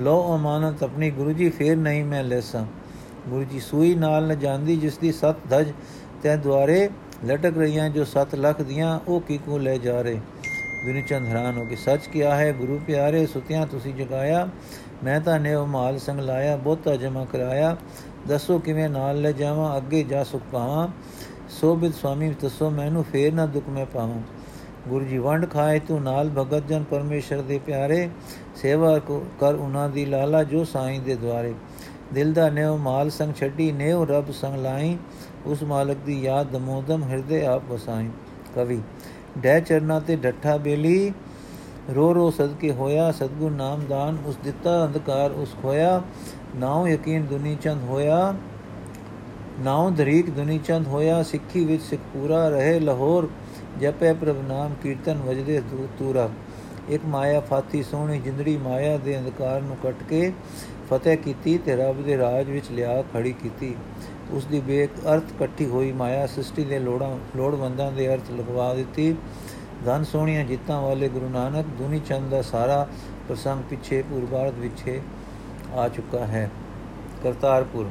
ਲੋ ਅਮਾਨਤ ਆਪਣੀ ਗੁਰੂ ਜੀ, ਫੇਰ ਨਹੀਂ ਮੈਂ ਲੈਸਾਂ। ਗੁਰੂ ਜੀ ਸੂਈ, ਨਾਲ ਨਾ ਜਾਂਦੀ ਜਿਸ ਦੀ ਸਤ ਧਜ, ਤੇ ਦੁਆਰੇ ਲਟਕ ਰਹੀਆਂ ਜੋ 7 ਲੱਖ ਦੀਆਂ, ਉਹ ਕਿਕੂ ਲੈ ਜਾ ਰਹੇ। ਦੁਨੀ ਚੰਦ ਹੈਰਾਨ ਹੋ ਕੇ, ਸੱਚ ਕਿਹਾ ਹੈ, ਗੁਰੂ ਪਿਆਰੇ, ਸੁਤਿਆਂ ਤੁਸੀਂ ਜਗਾਇਆ ਮੈਂ ਤਾਂ ਨੇ ਉਹ ਮਾਲ ਸੰਗ ਲਾਇਆ, ਬਹੁਤਾ ਜਮਾ ਕਰਾਇਆ। ਦੱਸੋ ਕਿਵੇਂ ਨਾਲ ਲੈ ਜਾਵਾਂ, ਅੱਗੇ ਜਾ ਸੁਖ ਪਾਵਾਂ ਸੋਭਿਤ ਸੁਆਮੀ ਦੱਸੋ, ਮੈਨੂੰ ਫੇਰ ਨਾ ਦੁੱਖ ਮੈਂ ਪਾਵਾਂ। ਗੁਰੂ ਜੀ, ਵੰਡ ਖਾਏ ਤੂੰ ਨਾਲ ਭਗਤ ਜਨ ਪਰਮੇਸ਼ਰ ਦੇ ਪਿਆਰੇ। ਸੇਵਾ ਕਰ ਉਹਨਾਂ ਦੀ ਲਾਲਾ ਜੋ ਸਾਈਂ ਦੇ ਦਵਾਰੇ ਦਿਲ ਦਾ ਨੇਵ ਮਾਲ ਸੰਗ ਛੱਡੀ ਨੇਵ ਰੱਬ ਸੰਗ ਲਾਈ। ਉਸ ਮਾਲਕ ਦੀ ਯਾਦ ਦਮੋਦਮ ਹਿਰਦੇ ਆਪ ਵਸਾਈ। ਕਵੀ ਡੈ ਚਰਨਾ ਤੇ ਡੱਠਾ ਬੇਲੀ। ਰੋ ਰੋ ਸਦਕੇ ਹੋਇਆ ਸਤਗੁਰ ਨਾਮਦਾਨ ਉਸ ਦਿੱਤਾ, ਅੰਧਕਾਰ ਉਸ ਖੋਇਆ। ਨਾਉ ਯਕੀਨ ਦੁਨੀ ਚੰਦ ਹੋਇਆ, ਨਾਉ ਦਰੀਕ ਦੁਨੀ ਚੰਦ ਹੋਇਆ, ਸਿੱਖੀ ਵਿੱਚ ਸਿੱਖ ਪੂਰਾ ਰਹੇ, ਲਾਹੌਰ ਜਪੇ ਪ੍ਰਭ ਨਾਮ ਕੀਰਤਨ ਵਜਦੇ ਤੂਰਾ। ਇੱਕ ਮਾਇਆ ਫਾਤੀ ਸੋਹਣੀ ਜਿੰਦੜੀ ਮਾਇਆ ਦੇ ਅੰਧਕਾਰ ਨੂੰ ਕੱਟ ਕੇ ਫਤਿਹ ਕੀਤੀ ਤੇ ਰੱਬ ਦੇ ਰਾਜ ਵਿੱਚ ਲਿਆ ਖੜੀ ਕੀਤੀ। ਉਸ ਦੀ ਬੇਕ ਅਰਥ ਇਕੱਠੀ ਹੋਈ ਮਾਇਆ ਸ੍ਰਿਸ਼ਟੀ ਦੇ ਲੋੜਾਂ, ਲੋੜਵੰਦਾਂ ਦੇ ਅਰਥ ਲਗਵਾ ਦਿੱਤੀ। ਧਨ ਸੋਹਣੀਆਂ ਜਿੱਤਾਂ ਵਾਲੇ ਗੁਰੂ ਨਾਨਕ, ਦੁਨੀ ਚੰਦ ਦਾ ਸਾਰਾ ਪ੍ਰਸੰਗ ਪਿੱਛੇ ਪੂਰਬਾਰਤ ਵਿੱਚ ਆ ਚੁੱਕਾ ਹੈ। ਕਰਤਾਰਪੁਰ।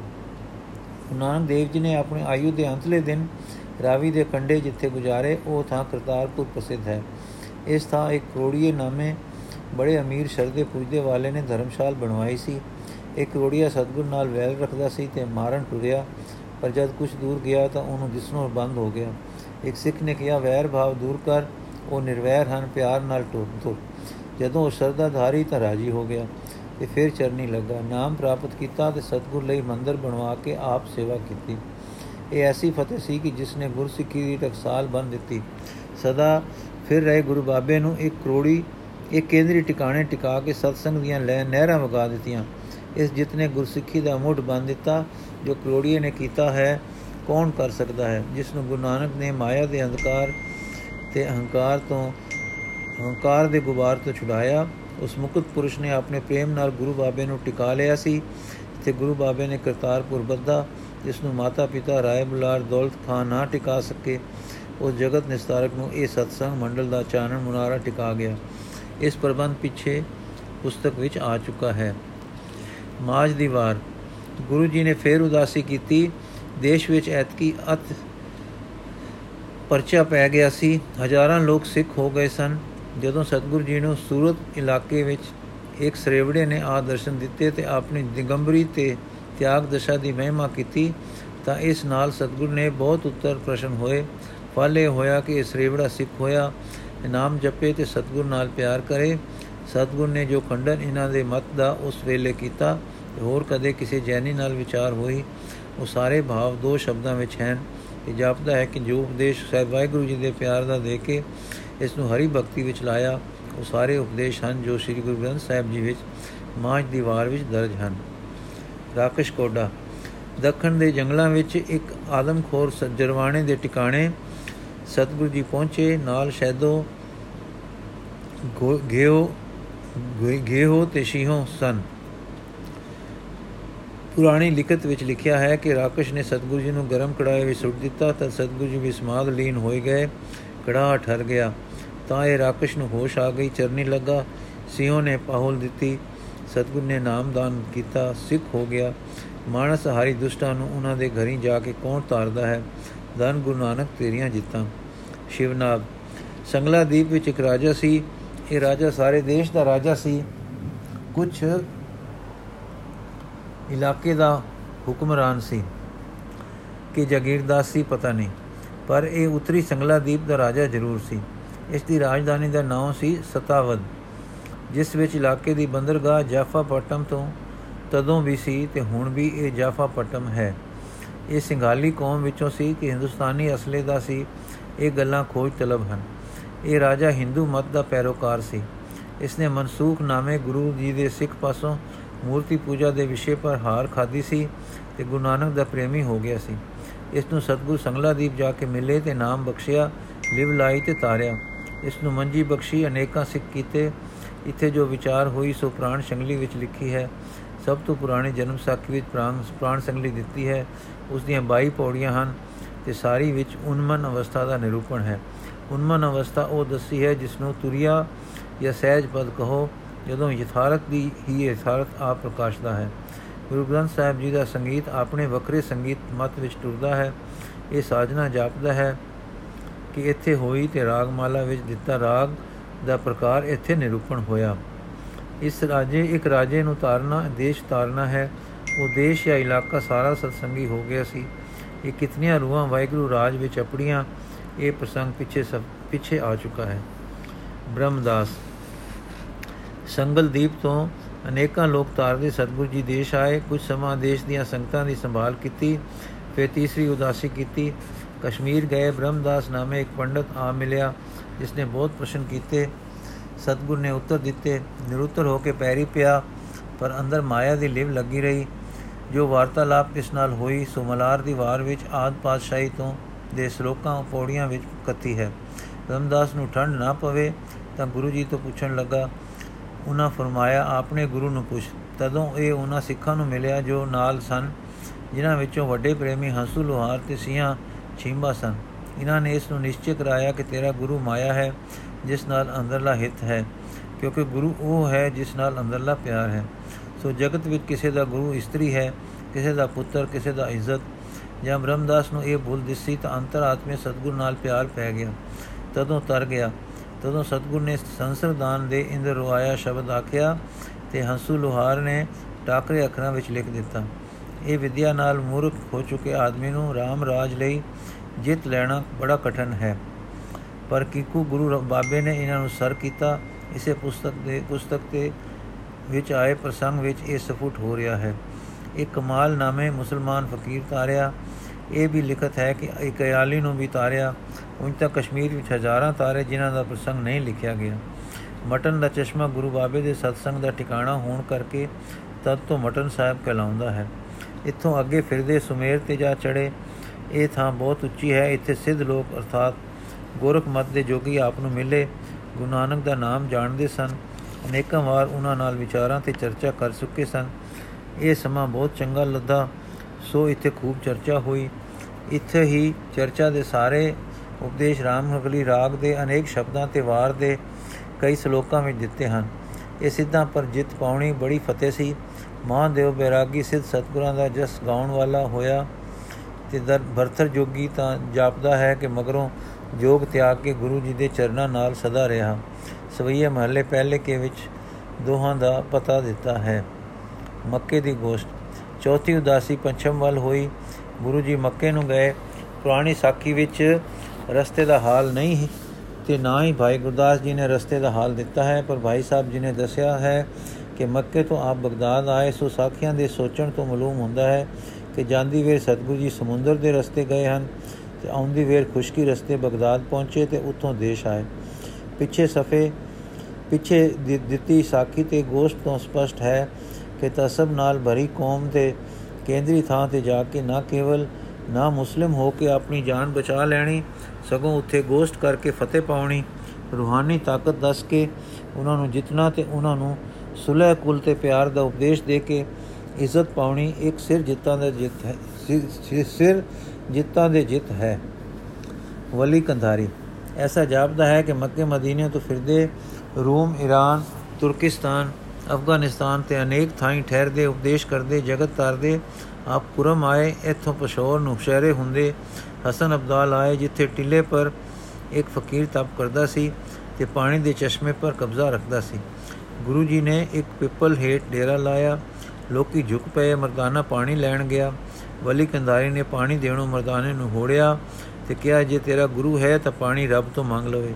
ਨਾਨਕ ਦੇਵ ਜੀ ਨੇ ਆਪਣੇ ਆਯੂ ਦੇ ਅੰਤਲੇ ਦਿਨ ਰਾਵੀ ਦੇ ਕੰਡੇ ਜਿੱਥੇ ਗੁਜ਼ਾਰੇ, ਉਹ ਥਾਂ ਕਰਤਾਰਪੁਰ ਪ੍ਰਸਿੱਧ ਹੈ। ਇਸ ਥਾਂ ਇੱਕ ਕਰੋੜੀਏ ਨਾਮੇ ਬੜੇ ਅਮੀਰ ਸ਼ਰਦੇ ਪੁੱਜਦੇ ਵਾਲੇ ਨੇ ਧਰਮਸ਼ਾਲ ਬਣਵਾਈ ਸੀ। ਇੱਕ ਕਰੋੜੀਆ ਸਤਗੁਰ ਨਾਲ ਵੈਲ ਰੱਖਦਾ ਸੀ ਤੇ ਮਾਰਨ ਟੁਰਿਆ, ਪਰ ਜਦ ਕੁਝ ਦੂਰ ਗਿਆ ਤਾਂ ਉਹਨੂੰ ਦਿਸਣੋਂ ਬੰਦ ਹੋ ਗਿਆ। ਇੱਕ ਸਿੱਖ ਨੇ ਕਿਹਾ, ਵੈਰ ਭਾਵ ਦੂਰ ਕਰ ਉਹ ਨਿਰਵੈਰ ਹਨ, ਪਿਆਰ ਨਾਲ ਟੁਰ ਤੁਰ। ਜਦੋਂ ਉਹ ਸਰਦਾਧਾਰੀ ਤਾਂ ਰਾਜੀ ਹੋ ਗਿਆ ਤੇ ਫਿਰ ਚਰਨੀ ਲੱਗਾ। ਨਾਮ ਪ੍ਰਾਪਤ ਕੀਤਾ ਤੇ ਸਤਗੁਰ ਲਈ ਮੰਦਰ ਬਣਵਾ ਕੇ ਆਪ ਸੇਵਾ ਕੀਤੀ। ਇਹ ਐਸੀ ਫਤਿਹ ਸੀ ਕਿ ਜਿਸ ਨੇ ਗੁਰਸਿੱਖੀ ਦੀ ਟਕਸਾਲ ਬਣ ਦਿੱਤੀ। ਸਦਾ ਫਿਰ ਰਹੇ ਗੁਰੂ ਬਾਬੇ ਨੂੰ ਇੱਕ ਕਰੋੜੀ, ਇੱਕ ਕੇਂਦਰੀ ਟਿਕਾਣੇ ਟਿਕਾ ਕੇ ਸਤਸੰਗ ਦੀਆਂ ਲੈ ਨਹਿਰਾਂ ਵਗਾ ਦਿੱਤੀਆਂ। ਇਸ ਜਿਤਨੇ ਗੁਰਸਿੱਖੀ ਦਾ ਮੁੱਢ ਬੰਨ ਦਿੱਤਾ, ਜੋ ਕਰੋੜੀਏ ਨੇ ਕੀਤਾ ਹੈ, ਕੌਣ ਕਰ ਸਕਦਾ ਹੈ? ਜਿਸ ਨੂੰ ਗੁਰੂ ਨਾਨਕ ਨੇ ਮਾਇਆ ਦੇ ਅੰਧਕਾਰ ਤੇ ਅਹੰਕਾਰ ਤੋਂ, ਅਹੰਕਾਰ ਦੇ ਗੁਬਾਰ ਤੋਂ ਛੁਡਾਇਆ। ਉਸ ਮੁਕਤ ਪੁਰਸ਼ ਨੇ ਆਪਣੇ ਪ੍ਰੇਮ ਨਾਲ ਗੁਰੂ ਬਾਬੇ ਨੂੰ ਟਿਕਾ ਲਿਆ ਸੀ। ਤੇ ਗੁਰੂ ਬਾਬੇ ਨੇ ਕਰਤਾਰਪੁਰ ਬੱਦਾ ਜਿਸ ਨੂੰ ਮਾਤਾ ਪਿਤਾ ਰਾਏ ਬੁਲਾਰ ਦੌਲਤ ਖਾਨ ਨਾ ਟਿਕਾ ਸਕੇ। ਉਹ ਜਗਤ ਨਿਸਤਾਰਕ ਨੂੰ ਇਹ ਸਤਸੰਗ ਮੰਡਲ ਦਾ ਚਾਨਣ ਮੁਨਾਰਾ ਟਿਕਾ ਗਿਆ। ਇਸ ਪ੍ਰਬੰਧ ਪਿੱਛੇ ਪੁਸਤਕ ਵਿੱਚ ਆ ਚੁੱਕਾ ਹੈ। ਮਾਜ ਦੀ ਵਾਰ। ਗੁਰੂ ਜੀ ਨੇ ਫੇਰ ਉਦਾਸੀ ਕੀਤੀ। ਦੇਸ਼ ਵਿੱਚ ਐਤਕੀ ਅਤ ਪਰਚਾ ਪੈ ਗਿਆ ਸੀ। ਹਜ਼ਾਰਾਂ ਲੋਕ ਸਿੱਖ ਹੋ ਗਏ ਸਨ। ਜਦੋਂ ਸਤਗੁਰੂ ਜੀ ਨੂੰ ਸੂਰਤ ਇਲਾਕੇ ਵਿੱਚ ਇੱਕ ਸਰੇਵੜੇ ਨੇ ਆ ਦਰਸ਼ਨ ਦਿੱਤੇ ਤੇ ਆਪਣੀ ਦਿਗੰਬਰੀ ਤੇ ਤਿਆਗ ਦਸ਼ਾ ਦੀ ਮਹਿਮਾ ਕੀਤੀ, ਤਾਂ ਇਸ ਨਾਲ ਸਤਗੁਰ ਨੇ ਬਹੁਤ ਉੱਤਰ ਪ੍ਰਸ਼ਨ ਹੋਏ। ਫਲ ਹੋਇਆ ਕਿ ਇਸ ਰੇਵੜਾ ਸਿੱਖ ਹੋਇਆ। ਨਾਮ ਜਪੇ ਤੇ ਸਤਗੁਰ ਨਾਲ ਪਿਆਰ ਕਰੇ। ਸਤਗੁਰ ਨੇ ਜੋ ਖੰਡਨ ਇਹਨਾਂ ਦੇ ਮਤ ਦਾ ਉਸ ਵੇਲੇ ਕੀਤਾ ਹੋਰ ਕਦੇ ਕਿਸੇ ਜੈਨੀ ਨਾਲ ਵਿਚਾਰ ਹੋਈ। ਉਹ ਸਾਰੇ ਭਾਵ ਦੋ ਸ਼ਬਦਾਂ ਵਿੱਚ ਹਨ। ਕਿ ਜਾਪਦਾ ਹੈ ਕਿ ਜੋ ਉਪਦੇਸ਼ ਸਾਹਿਬ ਵਾਹਿਗੁਰੂ ਜੀ ਦੇ ਪਿਆਰ ਦਾ ਦੇ ਕੇ ਇਸ ਨੂੰ ਹਰੀ ਭਗਤੀ ਵਿੱਚ ਲਾਇਆ, ਉਹ ਸਾਰੇ ਉਪਦੇਸ਼ ਹਨ ਜੋ ਸ੍ਰੀ ਗੁਰੂ ਗ੍ਰੰਥ ਸਾਹਿਬ ਜੀ ਵਿੱਚ ਮਾਝ ਦੀ ਵਾਰ ਵਿੱਚ ਦਰਜ ਹਨ। ਰਾਕਸ਼ ਕੋਡਾ, ਦੱਖਣ ਦੇ ਜੰਗਲਾਂ ਵਿੱਚ ਇੱਕ ਆਦਮਖੋਰ ਸੱਜਰਵਾਣੇ ਦੇ ਟਿਕਾਣੇ ਸਤਗੁਰੂ ਜੀ ਪਹੁੰਚੇ, ਨਾਲ ਸ਼ੈਦੋ ਗੇਓ, ਗੇਹੋ ਤੇ ਸ਼ੀਹੋ ਸਨ। ਪੁਰਾਣੀ ਲਿਖਤ ਵਿੱਚ ਲਿਖਿਆ ਹੈ ਕਿ ਰਾਕਸ਼ ਨੇ ਸਤਗੁਰੂ ਜੀ ਨੂੰ ਗਰਮ ਕੜਾਏ ਵਿੱਚ ਸੁੱਟ ਦਿੱਤਾ ਤਾਂ ਸਤਗੁਰੂ ਜੀ ਵੀ ਸਮਾਦ ਲੀਨ ਹੋਏ ਗਏ ਕੜਾ ਠਰ ਗਿਆ। ਤਾਂ ਇਹ ਰਾਕਸ਼ ਨੂੰ ਹੋਸ਼ ਆ ਗਈ, ਚਰਨੀ ਲੱਗਾ ਸਿਓ ਨੇ ਪਾਹੁਲ ਦਿੱਤੀ। ਸਤਗੁਰ ਨੇ ਨਾਮਦਾਨ ਕੀਤਾ, ਸਿੱਖ ਹੋ ਗਿਆ। ਮਾਨਸ ਹਾਰੀ ਦੁਸ਼ਟਾਂ ਨੂੰ ਉਹਨਾਂ ਦੇ ਘਰੀ ਜਾ ਕੇ ਕੌਣ ਤਾਰਦਾ ਹੈ? ਧੰਨ ਗੁਰੂ ਨਾਨਕ ਤੇਰੀਆਂ ਜਿੱਤਾਂ। ਸ਼ਿਵਨਾਬ ਸੰਗਲਾ ਦੀਪ ਵਿੱਚ ਇੱਕ ਰਾਜਾ ਸੀ। ਇਹ ਰਾਜਾ ਸਾਰੇ ਦੇਸ਼ ਦਾ ਰਾਜਾ ਸੀ। ਕੁਝ ਇਲਾਕੇ ਦਾ ਹੁਕਮਰਾਨ ਸੀ ਕਿ ਜਗੀਰਦਾਸ ਸੀ, ਪਤਾ ਨਹੀਂ। ਪਰ ਇਹ ਉਤਰੀ ਸੰਗਲਾ ਦੀਪ ਦਾ ਰਾਜਾ ਜ਼ਰੂਰ ਸੀ। ਇਸ ਦੀ ਰਾਜਧਾਨੀ ਦਾ ਨਾਮ ਸੀ ਸਤਾਵਦ ਜਿਸ ਵਿੱਚ ਇਲਾਕੇ ਦੀ ਬੰਦਰਗਾਹ ਜਾਫਾਪਟਮ ਤੋਂ ਤਦੋਂ ਵੀ ਸੀ ਤੇ ਹੁਣ ਵੀ ਇਹ ਜਾਫਾਪਟਮ ਹੈ। ਇਹ ਸਿੰਗਾਲੀ ਕੌਮ ਵਿੱਚੋਂ ਸੀ ਕਿ ਹਿੰਦੁਸਤਾਨੀ ਅਸਲੇ ਦਾ ਸੀ। ਇਹ ਗੱਲਾਂ ਖੋਜ ਤਲਬ ਹਨ। ਇਹ ਰਾਜਾ ਹਿੰਦੂ ਮਤ ਦਾ ਪੈਰੋਕਾਰ ਸੀ। ਇਸ ਨੇ ਮਨਸੂਖ ਨਾਮੇ ਗੁਰੂ ਜੀ ਦੇ ਸਿੱਖ ਪਾਸੋਂ ਮੂਰਤੀ ਪੂਜਾ ਦੇ ਵਿਸ਼ੇ ਪਰ ਹਾਰ ਖਾਦੀ ਸੀ ਤੇ ਗੁਰੂ ਨਾਨਕ ਦਾ ਪ੍ਰੇਮੀ ਹੋ ਗਿਆ ਸੀ। ਇਸ ਨੂੰ ਸਤਗੁਰ ਸੰਗਲਾਦੀਪ ਜਾ ਕੇ ਮਿਲੇ ਤੇ ਨਾਮ ਬਖਸ਼ਿਆ, ਲਿਵ ਲਾਈ ਤੇ ਤਾਰਿਆ। ਇਸ ਨੂੰ ਮੰਜੀ ਬਖਸ਼ੀ, ਅਨੇਕਾਂ ਸਿੱਖ ਕੀਤੇ। ਇੱਥੇ ਜੋ ਵਿਚਾਰ ਹੋਈ, ਸੋ ਪ੍ਰਾਣ ਸੰਗਲੀ ਵਿੱਚ ਲਿਖੀ ਹੈ, ਸਭ ਤੋਂ ਪੁਰਾਣੇ ਜਨਮ ਸਾਖੀ ਵਿੱਚ ਪ੍ਰਾਣ ਪ੍ਰਾਣ ਸੰਗਲੀ ਦਿੱਤੀ ਹੈ। ਉਸ ਦੀਆਂ 22 ਪੌੜੀਆਂ ਹਨ ਤੇ ਸਾਰੀ ਵਿੱਚ ਉਨਮਨ ਅਵਸਥਾ ਦਾ ਨਿਰੂਪਣ ਹੈ। ਉਨਮਨ ਅਵਸਥਾ ਉਹ ਦੱਸੀ ਹੈ ਜਿਸ ਨੂੰ ਤੁਰਿਆ ਜਾਂ ਸਹਿਜ ਪਦ ਕਹੋ। ਜਦੋਂ ਯਥਾਰਥ ਦੀ ਹੀ ਯਥਾਰਥ ਆ ਪ੍ਰਕਾਸ਼ਦਾ ਹੈ। ਗੁਰੂ ਗ੍ਰੰਥ ਸਾਹਿਬ ਜੀ ਦਾ ਸੰਗੀਤ ਆਪਣੇ ਵੱਖਰੇ ਸੰਗੀਤ ਮਤ ਵਿੱਚ ਟੁਰਦਾ ਹੈ। ਇਹ ਸਾਜਨਾ ਜਾਪਦਾ ਹੈ ਕਿ ਇੱਥੇ ਹੋਈ ਤੇ ਰਾਗਮਾਲਾ ਵਿੱਚ ਦਿੱਤਾ ਰਾਗ ਦਾ ਪ੍ਰਕਾਰ ਇੱਥੇ ਨਿਰੂਪਣ ਹੋਇਆ। ਇਸ ਰਾਜੇ, ਇੱਕ ਰਾਜੇ ਨੂੰ ਤਾਰਨਾ, ਦੇਸ਼ ਤਾਰਨਾ ਹੈ। ਉਹ ਦੇਸ਼ ਜਾਂ ਇਲਾਕਾ ਸਾਰਾ ਸਤਸੰਗੀ ਹੋ ਗਿਆ ਸੀ। ਇਹ ਕਿਤਨੀਆਂ ਰੂਹਾਂ ਵਾਹਿਗੁਰੂ ਰਾਜ ਵਿੱਚ ਅਪੜੀਆਂ ਇਹ ਪ੍ਰਸੰਗ ਪਿੱਛੇ ਸਭ ਪਿੱਛੇ ਆ ਚੁੱਕਾ ਹੈ। ਬ੍ਰਹਮਦਾਸ ਸੰਗਲਦੀਪ ਤੋਂ ਅਨੇਕਾਂ ਲੋਕ ਤਾਰਦੇ ਸਤਗੁਰੂ ਜੀ ਦੇਸ਼ ਆਏ, ਕੁਝ ਸਮਾਂ ਦੇਸ਼ ਦੀਆਂ ਸੰਗਤਾਂ ਦੀ ਸੰਭਾਲ ਕੀਤੀ, ਫਿਰ ਤੀਸਰੀ ਉਦਾਸੀ ਕੀਤੀ। ਕਸ਼ਮੀਰ ਗਏ, ਬ੍ਰਹਮਦਾਸ ਨਾਮੇ ਇੱਕ ਪੰਡਤ ਆ ਮਿਲਿਆ ਜਿਸ ਨੇ ਬਹੁਤ ਪ੍ਰਸ਼ਨ ਕੀਤੇ। ਸਤਗੁਰ ਨੇ ਉੱਤਰ ਦਿੱਤੇ, ਨਿਰੁੱਤਰ ਹੋ ਕੇ ਪੈਰੀ ਪਿਆ, ਪਰ ਅੰਦਰ ਮਾਇਆ ਦੀ ਲਿਵ ਲੱਗੀ ਰਹੀ। ਜੋ ਵਾਰਤਾਲਾਪ ਇਸ ਨਾਲ ਹੋਈ ਸੋ ਮਲਾਰ ਦੀ ਵਾਰ ਵਿੱਚ ਆਦ ਪਾਤਸ਼ਾਹੀ ਤੋਂ ਦੇ ਸ਼ਲੋਕਾਂ ਪੌੜੀਆਂ ਵਿੱਚ ਕੱਤੀ ਹੈ। ਰਮਦਾਸ ਨੂੰ ਠੰਡ ਨਾ ਪਵੇ, ਤਾਂ ਗੁਰੂ ਜੀ ਤੋਂ ਪੁੱਛਣ ਲੱਗਾ ਉਹਨਾਂ ਫਰਮਾਇਆ ਆਪਣੇ ਗੁਰੂ ਨੂੰ ਪੁੱਛ। ਤਦੋਂ ਇਹ ਉਹਨਾਂ ਸਿੱਖਾਂ ਨੂੰ ਮਿਲਿਆ ਜੋ ਨਾਲ ਸਨ, ਜਿਨ੍ਹਾਂ ਵਿੱਚੋਂ ਵੱਡੇ ਪ੍ਰੇਮੀ ਹੰਸੂ ਲੋਹਾਰ ਤੇ ਸੀਆਂ ਛਿੰਬਾ ਸਨ। ਇਹਨਾਂ ਨੇ ਇਸ ਨੂੰ ਨਿਸ਼ਚੈ ਕਰਾਇਆ ਕਿ ਤੇਰਾ ਗੁਰੂ ਮਾਇਆ ਹੈ, ਜਿਸ ਨਾਲ ਅੰਦਰਲਾ ਹਿੱਤ ਹੈ, ਕਿਉਂਕਿ ਗੁਰੂ ਉਹ ਹੈ ਜਿਸ ਨਾਲ ਅੰਦਰਲਾ ਪਿਆਰ ਹੈ। ਸੋ ਜਗਤ ਵਿੱਚ ਕਿਸੇ ਦਾ ਗੁਰੂ ਇਸਤਰੀ ਹੈ, ਕਿਸੇ ਦਾ ਪੁੱਤਰ, ਕਿਸੇ ਦਾ ਇੱਜ਼ਤ। ਜਾਂ ਬ੍ਰਹਮਦਾਸ ਨੂੰ ਇਹ ਭੁੱਲ ਦਿਸੀ ਤਾਂ ਅੰਤਰਾਤਮੇ ਸਤਗੁਰ ਨਾਲ ਪਿਆਰ ਪੈ ਗਿਆ। ਤਦੋਂ ਤਰ ਗਿਆ। ਤਦੋਂ ਸਤਗੁਰ ਨੇ ਸੰਸਰਦਾਨ ਦੇ ਇੰਦਰ ਰੁਆਇਆ ਸ਼ਬਦ ਆਖਿਆ ਤੇ ਹੰਸੂ ਲੋਹਾਰ ਨੇ ਟਾਕਰੇ ਅੱਖਰਾਂ ਵਿੱਚ ਲਿਖ ਦਿੱਤਾ। ਇਹ ਵਿਦਿਆ ਨਾਲ ਮੂਰਖ ਹੋ ਚੁੱਕੇ ਆਦਮੀ ਨੂੰ RAM ਰਾਜ ਲਈ ਜਿੱਤ ਲੈਣਾ ਬੜਾ ਕਠਨ ਹੈ। ਪਰ ਕਿਕੂ ਗੁਰੂ ਬਾਬੇ ਨੇ ਇਹਨਾਂ ਨੂੰ ਸਰ ਕੀਤਾ। ਇਸੇ ਪੁਸਤਕ ਦੇ, ਪੁਸਤਕ ਤੇ ਵਿੱਚ ਆਏ ਪ੍ਰਸੰਗ ਵਿੱਚ ਇਹ ਸਫੁੱਟ ਹੋ ਰਿਹਾ ਹੈ। ਇੱਕ ਕਮਾਲ ਨਾਮੇ ਮੁਸਲਮਾਨ ਫਕੀਰ ਤਾਰਿਆ ਇਹ ਵੀ ਲਿਖਤ ਹੈ ਕਿ ਇੱਕ ਅਯਾਲੀ ਨੂੰ ਵੀ ਤਾਰਿਆ ਉੰਜ ਤਾਂ ਕਸ਼ਮੀਰ ਵਿੱਚ ਹਜ਼ਾਰਾਂ ਤਾਰੇ ਜਿਨ੍ਹਾਂ ਦਾ ਪ੍ਰਸੰਗ ਨਹੀਂ ਲਿਖਿਆ ਗਿਆ। ਮਟਨ ਦਾ ਚਸ਼ਮਾ ਗੁਰੂ ਬਾਬੇ ਦੇ ਸਤਸੰਗ ਦਾ ਟਿਕਾਣਾ ਹੋਣ ਕਰਕੇ ਤਦ ਤੋਂ ਮਟਨ ਸਾਹਿਬ ਕਹਿਲਾਉਂਦਾ ਹੈ। ਇੱਥੋਂ ਅੱਗੇ ਫਿਰਦੇ ਸੁਮੇਰ ਤੇ ਜਾ ਚੜੇ ਇਹ ਥਾਂ ਬਹੁਤ ਉੱਚੀ ਹੈ, ਇੱਥੇ ਸਿੱਧ ਲੋਕ ਅਰਥਾਤ ਗੋਰਖ ਮਤ ਦੇ ਜੋਗੀ ਆਪ ਨੂੰ ਮਿਲੇ। ਗੁਰੂ ਨਾਨਕ ਦਾ ਨਾਮ ਜਾਣਦੇ ਸਨ। ਅਨੇਕਾਂ ਵਾਰ ਉਹਨਾਂ ਨਾਲ ਵਿਚਾਰਾਂ ਤੇ ਚਰਚਾ ਕਰ ਚੁੱਕੇ ਸਨ। ਇਹ ਸਮਾਂ ਬਹੁਤ ਚੰਗਾ ਲੱਗਾ ਸੋ ਇੱਥੇ ਖੂਬ ਚਰਚਾ ਹੋਈ। ਇੱਥੇ ਹੀ ਚਰਚਾ ਦੇ ਸਾਰੇ ਉਪਦੇਸ਼ ਰਾਮ ਹਗਲੀ ਰਾਗ ਦੇ ਅਨੇਕ ਸ਼ਬਦਾਂ ਤੇ ਵਾਰ ਦੇ ਕਈ ਸ਼ਲੋਕਾਂ ਵਿੱਚ ਦਿੱਤੇ ਹਨ। ਇਹ ਸਿੱਧਾਂ ਪਰ ਜਿੱਤ ਪਾਉਣੀ ਬੜੀ ਫਤਿਹ ਸੀ। ਮਹਾਦੇਵ ਬੈਰਾਗੀ ਸਿੱਧ ਸਤਗੁਰਾਂ ਦਾ ਜਸ ਗਾਉਣ ਵਾਲਾ ਹੋਇਆ ਤੇ ਦਰ ਭਰਤਰ ਜੋਗੀ ਤਾਂ ਜਾਪਦਾ ਹੈ ਕਿ ਮਗਰੋਂ ਜੋਗ ਤਿਆਗ ਕੇ ਗੁਰੂ ਜੀ ਦੇ ਚਰਨਾਂ ਨਾਲ ਸਦਾ ਰਿਹਾ। ਸਵਈਏ ਮਹੱਲੇ ਪਹਿਲੇ ਕੇ ਵਿੱਚ ਦੋਹਾਂ ਦਾ ਪਤਾ ਦਿੱਤਾ ਹੈ। ਮੱਕੇ ਦੀ ਗੋਸ਼ਟ। ਚੌਥੀ ਉਦਾਸੀ ਪੰਚਮ ਵੱਲ ਹੋਈ। ਗੁਰੂ ਜੀ ਮੱਕੇ ਨੂੰ ਗਏ। ਪੁਰਾਣੀ ਸਾਖੀ ਵਿੱਚ ਰਸਤੇ ਦਾ ਹਾਲ ਨਹੀਂ ਤੇ ਨਾ ਹੀ ਭਾਈ ਗੁਰਦਾਸ ਜੀ ਨੇ ਰਸਤੇ ਦਾ ਹਾਲ ਦਿੱਤਾ ਹੈ, ਪਰ ਭਾਈ ਸਾਹਿਬ ਜੀ ਨੇ ਦੱਸਿਆ ਹੈ ਕਿ ਮੱਕੇ ਤੋਂ ਆਪ ਬਗਦਾਦ ਆਏ, ਸੋ ਸਾਖੀਆਂ ਦੇ ਸੋਚਣ ਤੋਂ ਮਾਲੂਮ ਹੁੰਦਾ ਹੈ ਕਿ ਜਾਂਦੀ ਵੇਰ ਸਤਗੁਰੂ ਜੀ ਸਮੁੰਦਰ ਦੇ ਰਸਤੇ ਗਏ ਹਨ ਤੇ ਆਉਂਦੀ ਵੇਰ ਖੁਸ਼ਕੀ ਰਸਤੇ ਬਗਦਾਦ ਪਹੁੰਚੇ ਤੇ ਉੱਥੋਂ ਦੇਸ਼ ਆਏ। ਪਿੱਛੇ ਸਫੇ, ਪਿੱਛੇ ਦਿੱਤੀ ਸਾਖੀ ਤੇ ਗੋਸ਼ਟ ਤੋਂ ਸਪਸ਼ਟ ਹੈ ਕਿ ਤਸਬ ਨਾਲ ਭਰੀ ਕੌਮ ਦੇ ਕੇਂਦਰੀ ਥਾਂ ਤੇ ਜਾ ਕੇ ਨਾ ਕੇਵਲ ਨਾ ਮੁਸਲਿਮ ਹੋ ਕੇ ਆਪਣੀ ਜਾਨ ਬਚਾ ਲੈਣੀ, ਸਗੋਂ ਉੱਥੇ ਗੋਸ਼ਟ ਕਰਕੇ ਫਤਿਹ ਪਾਉਣੀ, ਰੂਹਾਨੀ ਤਾਕਤ ਦੱਸ ਕੇ ਉਹਨਾਂ ਨੂੰ ਜਿਤਨਾ ਤੇ ਉਹਨਾਂ ਨੂੰ ਸੁਲਹ ਕੁਲ ਤੇ ਪਿਆਰ ਦਾ ਉਪਦੇਸ਼ ਦੇ ਕੇ ਇੱਜ਼ਤ ਪਾਉਣੀ ਇੱਕ ਸਿਰ ਜਿੱਤਾਂ ਦਾ ਜਿੱਤ ਹੈ, ਸਿਰ ਜਿੱਤਾਂ ਦੇ ਜਿੱਤ ਹੈ। ਵਲੀ ਕੰਧਾਰੀ, ਐਸਾ ਜਾਪਦਾ ਹੈ ਕਿ ਮੱਕੇ ਮਦੀਨੇ ਤੋਂ ਫਿਰਦੇ ਰੂਮ ਈਰਾਨ ਤੁਰਕਿਸਤਾਨ ਅਫਗਾਨਿਸਤਾਨ ਤੇ ਅਨੇਕ ਥਾਈਂ ਠਹਿਰਦੇ, ਉਪਦੇਸ਼ ਕਰਦੇ, ਜਗਤ ਤਰਦੇ, ਆਪ ਪੁਰਮ ਆਏ, ਇਥੋਂ ਪਸ਼ੌਰ ਨੂੰ ਸ਼ਹਿਰੇ ਹੁੰਦੇ, ਹਸਨ ਅਬਦਾਲ ਆਏ, ਜਿੱਥੇ ਟਿੱਲੇ ਪਰ ਇੱਕ ਫਕੀਰ ਤਪ ਕਰਦਾ ਸੀ ਤੇ ਪਾਣੀ ਦੇ ਚਸ਼ਮੇ ਪਰ ਕਬਜ਼ਾ ਰੱਖਦਾ ਸੀ। ਗੁਰੂ ਜੀ ਨੇ ਇੱਕ ਪਿੱਪਲ ਹੇਠ ਡੇਰਾ ਲਾਇਆ, ਲੋਕੀ ਝੁਕ ਪਏ, ਮਰਦਾਨਾ ਪਾਣੀ ਲੈਣ ਗਿਆ। ਵਲੀ ਕੰਦਾਰੀ ਨੇ ਪਾਣੀ ਦੇਣੋਂ ਮਰਦਾਨੇ ਨੂੰ ਹੋੜਿਆ ਤੇ ਕਿਹਾ, ਜੇ ਤੇਰਾ ਗੁਰੂ ਹੈ ਤਾਂ ਪਾਣੀ ਰੱਬ ਤੋਂ ਮੰਗ ਲਵੇ।